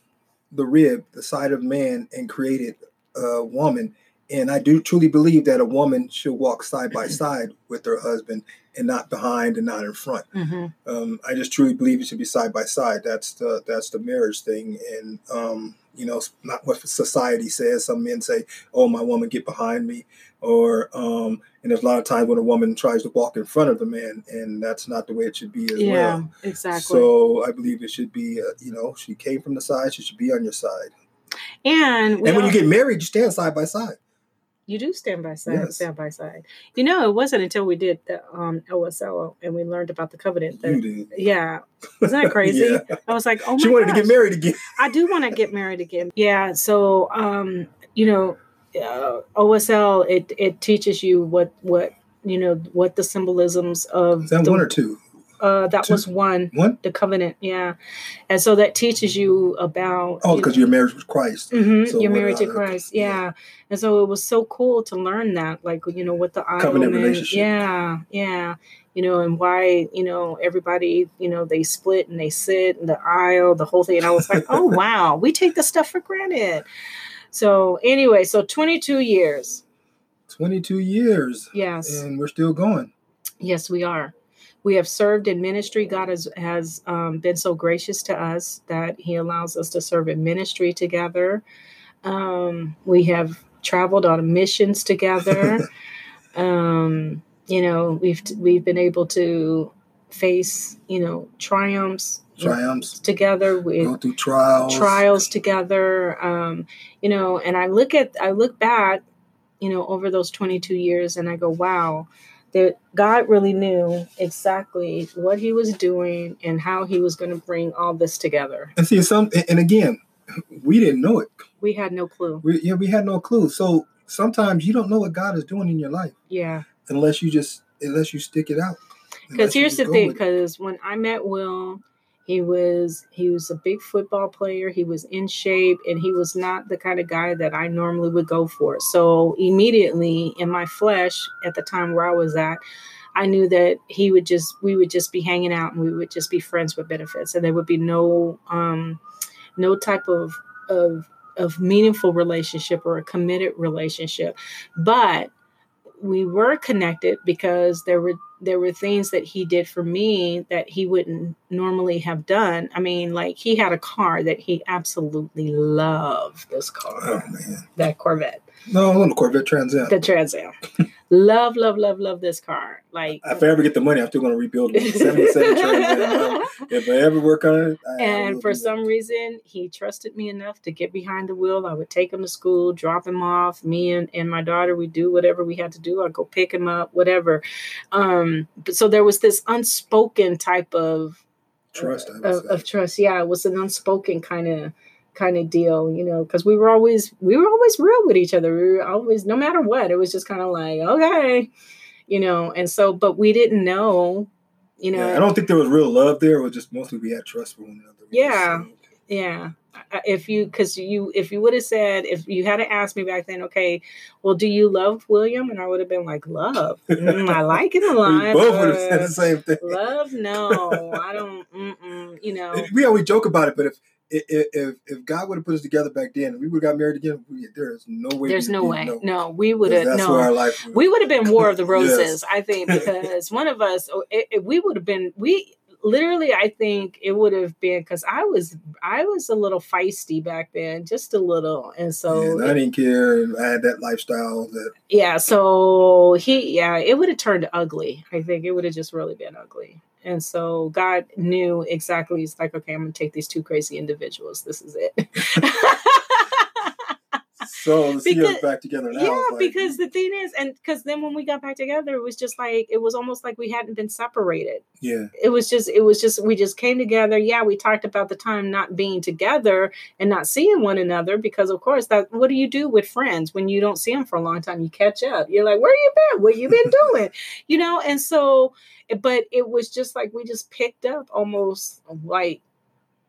the rib, the side of man, and created a woman. And I do truly believe that a woman should walk side by side with her husband and not behind and not in front. Mhm. Um, I just truly believe it should be side by side. That's the that's the marriage thing, and um, you know, not what society says. Some men say, "Oh, my woman, get behind me," or um, and there's a lot of times when a woman tries to walk in front of the man, and that's not the way it should be as yeah well. exactly So I believe it should be, uh, you know, she came from the side, she should be on your side. and and when al- you get married, you stand side by side. You do stand by side, Yes. side by side. You know, it wasn't until we did the um, OSL and we learned about the covenant that, yeah, isn't that crazy? Yeah. I was like, oh my she wanted to get married again. I do want to get married again. Yeah, so um, you know, uh, OSL it it teaches you what what you know what the symbolisms of Is that the, one or two? Uh, that two? was one One? the covenant, yeah, and so that teaches you about Oh, because know, you're married with Christ. hmm So You're married to Christ, yeah. yeah. And so it was so cool to learn that, like you know, with the Covenant relationship. yeah, yeah, you know, and why you know everybody, you know, they split and they sit in the aisle, the whole thing. And I was like, oh wow, we take this stuff for granted. So anyway, so 22 years, 22 years, yes, and we're still going. yes, we are. We have served in ministry. God has has um, been so gracious to us that He allows us to serve in ministry together. Um, we have traveled on missions together. um, you know, we've we've been able to face you know triumphs Triumphs, together. We go through trials. trials together. Um, you know, and I look at I look back, you know, over those 22 years, and I go, wow. That God really knew exactly what He was doing and how He was going to bring all this together. And see, some, and again, we didn't know it. We had no clue. We, yeah, we had no clue. So sometimes you don't know what God is doing in your life Yeah. unless you just, unless you stick it out. Because here's the thing. Because when I met Will, he was he was a big football player. He was in shape, and he was not the kind of guy that I normally would go for. So immediately in my flesh, at the time where I was at, I knew that he would just we would just be hanging out, and we would just be friends with benefits, and there would be no um no type of of of meaningful relationship or a committed relationship, but we were connected because there were there were things that he did for me that he wouldn't normally have done. I mean, like he had a car that he absolutely loved. This car, Oh, that Corvette, No, I'm on the Corvette Trans Am. the Trans Am. love, love, love, love this car. Like, If I ever get the money, I'm still going to rebuild it. 77 Trans If I ever work on it, I, I and will for some reason he trusted me enough to get behind the wheel. I would take him to school drop him off. Me and, and my daughter we do whatever we had to do. I'd go pick him up whatever. Um but so there was this unspoken type of trust, I of, of trust. Yeah it was an unspoken kind of kind of deal you know because we were always we were always real with each other we were always no matter what it was just kind of like okay you know and so but we didn't know you know yeah, I don't think there was real love there. It was just mostly we had trust for one another. Yeah. uh, Yeah. If you, because you, if you would have said, if you had to ask me back then, okay, well, do you love William? And I would have been like, love. Mm, I like him a lot. both would have said the same thing. Love, no, I don't. You know, We always joke about it, but if if if, God would have put us together back then, we would have got married again. There is no way. there's no way. No, we would have where our no. life. We would have been War of the Yes. Roses, I think, because one of us, oh, it, it- we would have been we literally i think it would have been because i was i was a little feisty back then just a little and so yeah, i didn't care i had that lifestyle that yeah so he yeah it would have turned ugly i think it would have just really been ugly and so god knew exactly he's like okay i'm gonna take these two crazy individuals. This is it so see us back together now. Yeah, like, because hmm. the thing is, and because then when we got back together, it was just like it was almost like we hadn't been separated. Yeah, it was just it was just we just came together. Yeah, we talked about the time not being together and not seeing one another because of course that what do you do with friends when you don't see them for a long time? You catch up. You're like, where you been? What you been doing? you know, and so, but it was just like we just picked up almost like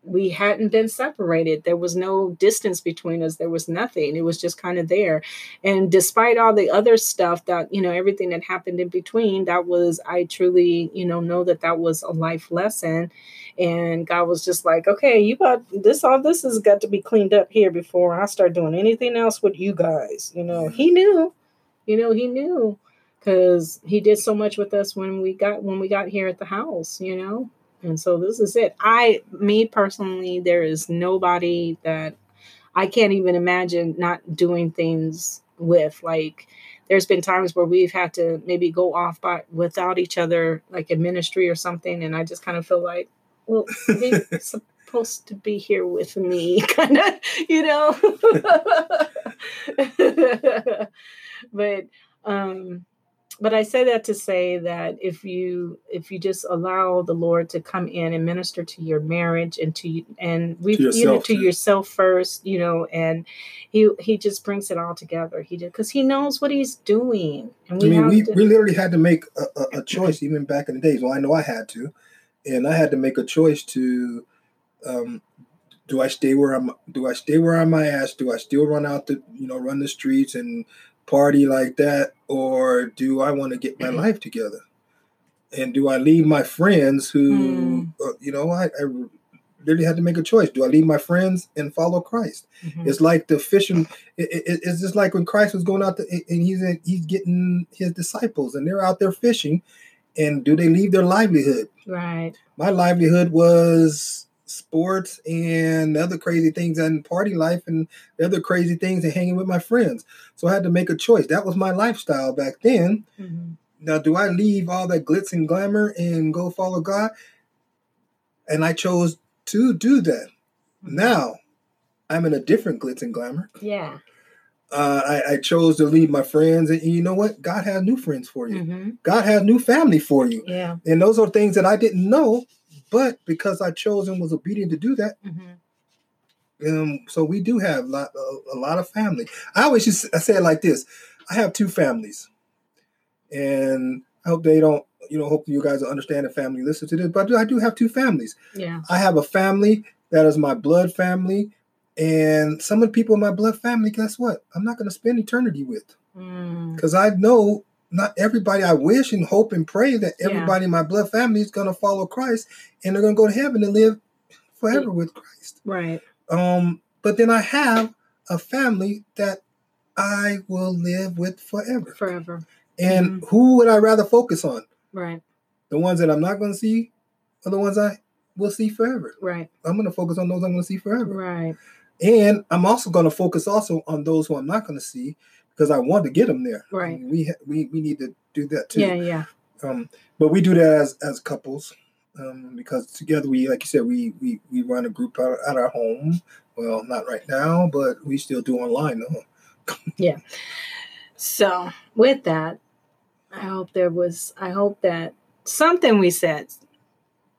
we hadn't been separated. There was no distance between us. There was nothing. It was just kind of there. And despite all the other stuff that, you know, everything that happened in between, that was, I truly, you know, know that that was a life lesson. And God was just like, okay, you got this, all this has got to be cleaned up here before I start doing anything else with you guys. You know, He mm-hmm. knew, you know, He knew because He did so much with us when we got, when we got here at the house, you know, and so this is it. I, me personally, there is nobody that I can't even imagine not doing things with. Like, there's been times where we've had to maybe go off by without each other, like in ministry or something, and I just kind of feel like, well, they're supposed to be here with me, kind of, you know. but um but I say that to say that if you if you just allow the Lord to come in and minister to your marriage and to and we to you know to yourself first, you know, and he he just brings it all together. He did because he knows what he's doing. And we I mean, we, to, we literally had to make a, a, a choice even back in the days. Well, I know I had to, and I had to make a choice to. Um, do I stay where I'm? Do I stay where I'm my ass? Do I still run out to you know, run the streets and party like that, or do I want to get my mm-hmm. life together? And do I leave my friends who, mm. uh, you know, I, I really had to make a choice. Do I leave my friends and follow Christ? Mm-hmm. It's like the fishing. It, it, it's just like when Christ was going out to, and he's in, he's getting his disciples, and they're out there fishing. And do they leave their livelihood? Right. My livelihood was sports and other crazy things and party life and other crazy things and hanging with my friends. So I had to make a choice. That was my lifestyle back then. Mm-hmm. Now, do I leave all that glitz and glamour and go follow God? And I chose to do that. Mm-hmm. Now, I'm in a different glitz and glamour. Yeah. Uh, I, I, chose to leave my friends, and you know what? God has new friends for you. Mm-hmm. God has new family for you. Yeah. And those are things that I didn't know but because I chose and was obedient to do that, mm-hmm. um, so we do have a lot, a, a lot of family. I always just I say it like this: I have two families, and I hope they don't. You know, hopefully you guys will understand the family listen to this. But I do have two families. Yeah, I have a family that is my blood family, and some of the people in my blood family. Guess what? I'm not going to spend eternity with because mm. I know not everybody. I wish and hope and pray that everybody yeah. in my blood family is going to follow Christ and they're going to go to heaven and live forever with Christ. Right. Um, but then I have a family that I will live with forever. Forever. And mm-hmm. who would I rather focus on? Right. The ones that I'm not going to see, or the ones I will see forever. Right. I'm going to focus on those I'm going to see forever. Right. And I'm also going to focus also on those who I'm not going to see because I want to get them there. Right. I mean, we we we need to do that too. Yeah, yeah. Um, but we do that as as couples um, because together we, like you said, we we we run a group out at our home. Well, not right now, but we still do online though. yeah. So with that, I hope there was. I hope that something we said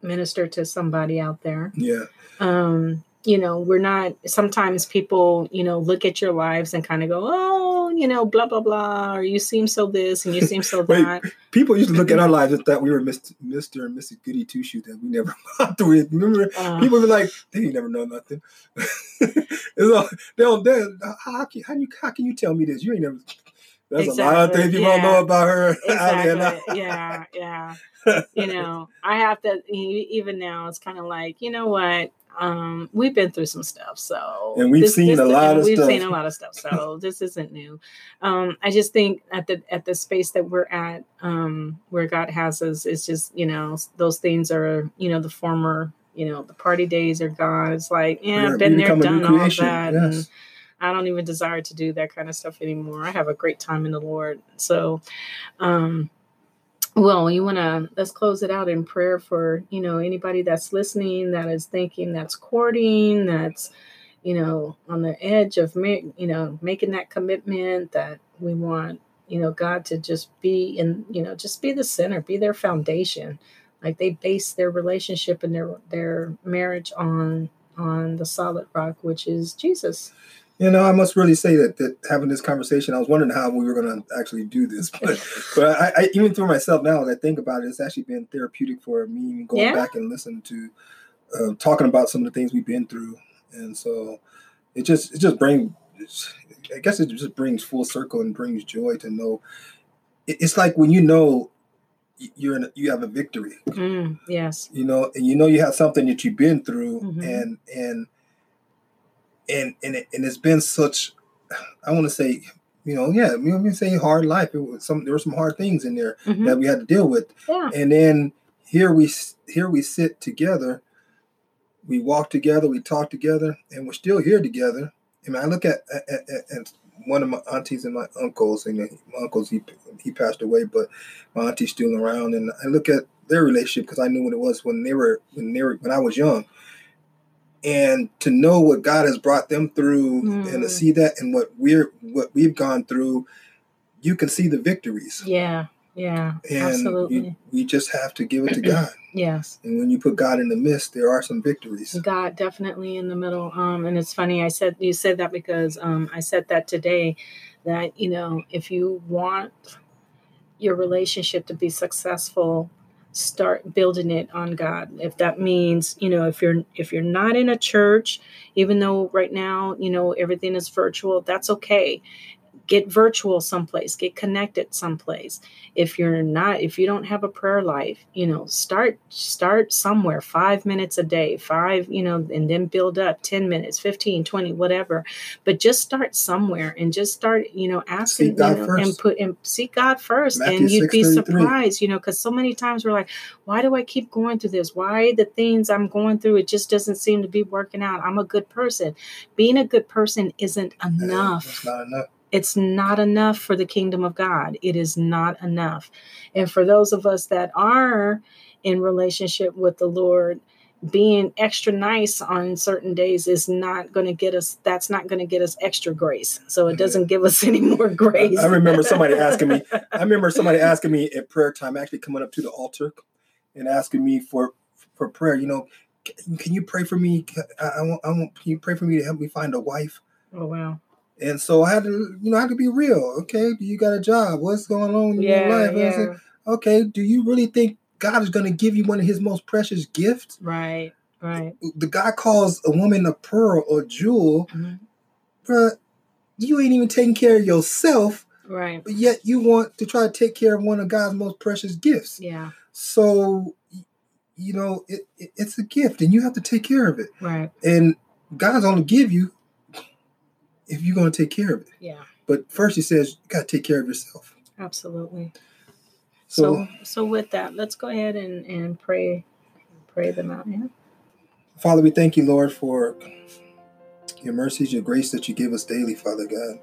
minister to somebody out there. Yeah. Um, you know, we're not. Sometimes people, you know, look at your lives and kind of go, "Oh, you know, blah blah blah, or you seem so this and you seem so that. people used to look at our lives and thought we were Mr. Mr. and Mrs. Goody Two Shoes that we never got through it. Remember, uh, people were like, they never know nothing. all, they don't. They, how, can, how, you, how can you tell me this? You ain't never. There's exactly. a lot of things people yeah. don't know about her. Exactly. yeah, yeah. you know, I have to. Even now, it's kind of like, you know what? Um, we've been through some stuff. So and we've this, seen this, a lot of we've stuff. seen a lot of stuff. So this isn't new. Um, I just think at the at the space that we're at, um, where God has us, it's just you know those things are you know the former you know the party days are gone. It's like yeah, I've been there, done all that. Yes. And, I don't even desire to do that kind of stuff anymore. I have a great time in the Lord. So, um, well, you want to let's close it out in prayer for you know anybody that's listening, that is thinking, that's courting, that's you know on the edge of you know making that commitment that we want you know God to just be in you know just be the center, be their foundation. Like they base their relationship and their their marriage on on the solid rock, which is Jesus. You know, I must really say that, that having this conversation, I was wondering how we were going to actually do this, but but I, I, even for myself now, as I think about it, it's actually been therapeutic for me going yeah. back and listening to uh, talking about some of the things we've been through, and so it just it just brings, I guess it just brings full circle and brings joy to know. It's like when you know you're in a, you have a victory. Mm, yes. You know, and you know you have something that you've been through, mm-hmm. and and and and it, and it's been such I want to say you know yeah you know me say hard life it was some there were some hard things in there mm-hmm. that we had to deal with yeah. and then here we here we sit together we walk together we talk together and we're still here together and I look at at, at, at one of my aunties and my uncles and my uncles he he passed away but my auntie's still around and I look at their relationship because I knew what it was when they were when they were when I was young and to know what God has brought them through mm. and to mm. see that and what we're what we've gone through, you can see the victories. Yeah. Yeah. And absolutely. You, we just have to give it to God. yes. And when you put God in the midst, there are some victories. God definitely in the middle. Um, and it's funny, I said you said that because um I said that today that, you know, if you want your relationship to be successful, start building it on God. If that means, you know, if you're if you're not in a church, even though right now, you know, everything is virtual, that's okay get virtual someplace get connected someplace. If you're not if you don't have a prayer life you know start start somewhere five minutes a day five you know and then build up 10 minutes 15 20 whatever. But just start somewhere and just start you know asking you know, and put and seek god first Matthew and you'd be surprised you know because so many times we're like why do i keep going through this? Why the things i'm going through it just doesn't seem to be working out. I'm a good person. Being a good person isn't enough, not enough it's not enough for the kingdom of God. It is not enough. And for those of us that are in relationship with the Lord, being extra nice on certain days is not going to get us that's not going to get us extra grace. So it mm-hmm. doesn't give us any more grace. I remember somebody asking me i remember somebody asking me at prayer time actually coming up to the altar and asking me for for prayer you know can, can you pray for me? I, I, want, I want can you pray for me to help me find a wife? Oh wow and so I had to, you know, I had to be real. Okay, do you got a job? What's going on in yeah, your life? Yeah. Said, okay, do you really think God is going to give you one of His most precious gifts? Right, right. The guy calls a woman a pearl or jewel, mm-hmm. but you ain't even taking care of yourself. Right. But yet you want to try to take care of one of God's most precious gifts. Yeah. So, you know, it, it, it's a gift, and you have to take care of it. Right. And God's only give you if you're going to take care of it. Yeah. But first, he says you got to take care of yourself. Absolutely. So, so, so with that, let's go ahead and and pray, pray them out. Yeah. Father, we thank you, Lord, for your mercies, your grace that you give us daily, Father God.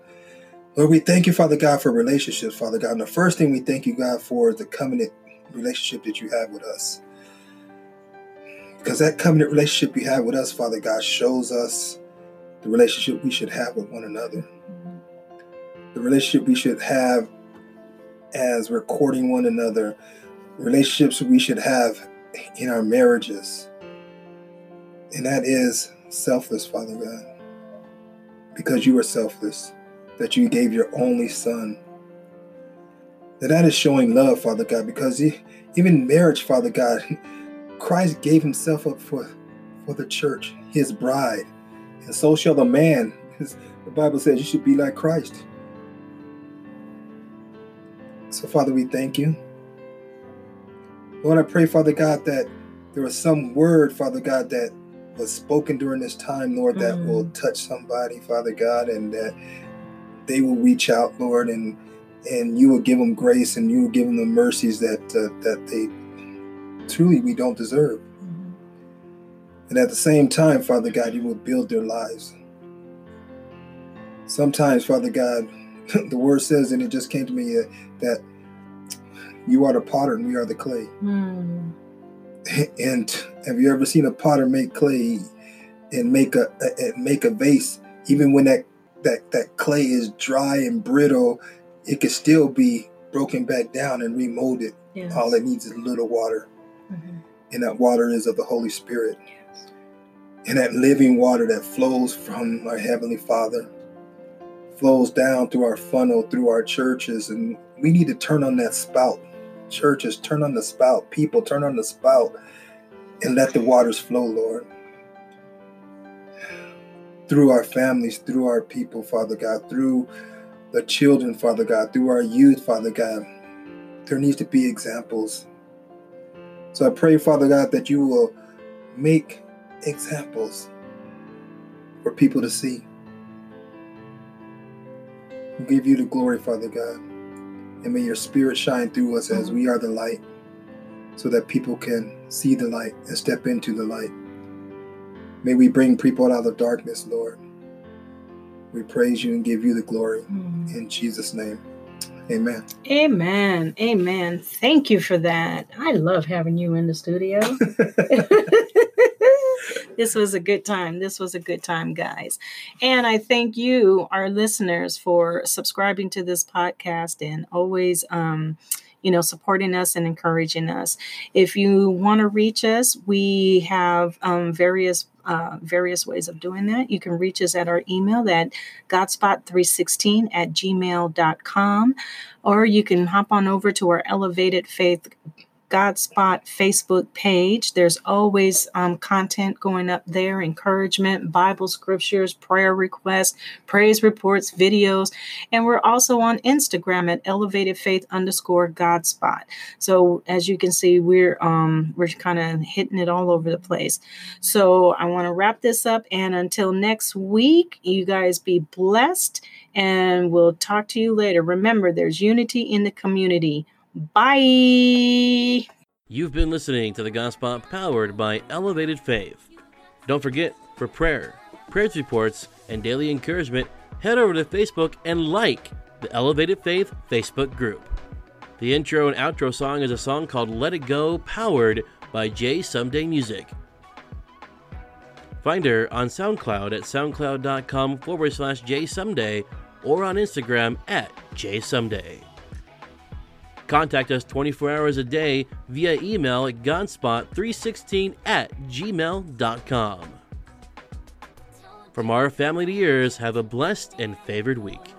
Lord, we thank you, Father God, for relationships, Father God. And the first thing we thank you, God, for is the covenant relationship that you have with us. Because that covenant relationship you have with us, Father God, shows us the relationship we should have with one another, the relationship we should have as we're courting one another, relationships we should have in our marriages. And that is selfless, Father God. Because you are selfless, that you gave your only Son. That that is showing love, Father God, because even marriage, Father God, Christ gave himself up for, for the church, his bride and so shall the man. The Bible says you should be like Christ. So, Father, we thank you. Lord, I pray, Father God, that there was some word, Father God, that was spoken during this time, Lord, that mm. will touch somebody, Father God, and that they will reach out, Lord, and and you will give them grace and you will give them the mercies that uh, that they truly we don't deserve. And at the same time, Father God, you will build their lives. Sometimes, Father God, the word says, and it just came to me uh, that you are the potter and we are the clay. Mm. And have you ever seen a potter make clay and make a, a make a vase? Even when that that that clay is dry and brittle, it can still be broken back down and remolded. Yes. All it needs is a little water, mm-hmm. and that water is of the Holy Spirit, yes. And that living water that flows from our heavenly Father flows down through our funnel, through our churches, and we need to turn on that spout churches, turn on the spout. People, turn on the spout and let the waters flow, Lord. Through our families, through our people, Father God, through the children, Father God, through our youth, Father God. There needs to be examples. So I pray, Father God, that you will make examples for people to see. we give you the glory, Father God. And may your spirit shine through us as we are the light, so that people can see the light and step into the light. May we bring people out of darkness, Lord. We praise you and give you the glory. Mm. In Jesus' name. Amen. Amen. Amen. Thank you for that. I love having you in the studio. this was a good time. This was a good time, guys. And I thank you, our listeners, for subscribing to this podcast and always um, you know, supporting us and encouraging us. If you want to reach us, we have um, various uh, various ways of doing that. You can reach us at our email at godspot316 at gmail.com, or you can hop on over to our Elevated Faith Godspot Facebook page. There's always um, content going up there encouragement, Bible scriptures, prayer requests, praise reports, videos. And we're also on Instagram at elevated faith underscore Godspot. So as you can see, we're um, we're kind of hitting it all over the place. So I want to wrap this up. And until next week, you guys be blessed and we'll talk to you later. Remember, there's unity in the community. Bye. You've been listening to the Godspot powered by Elevated Faith. Don't forget, for prayer, prayers reports, and daily encouragement, head over to Facebook and like the Elevated Faith Facebook group. The intro and outro song is a song called Let It Go, powered by J Someday Music. Find her on SoundCloud at soundcloud.com forward slash J Someday or on Instagram at J Someday. Contact us 24 hours a day via email at godspot316 at gmail.com. From our family to yours, have a blessed and favored week.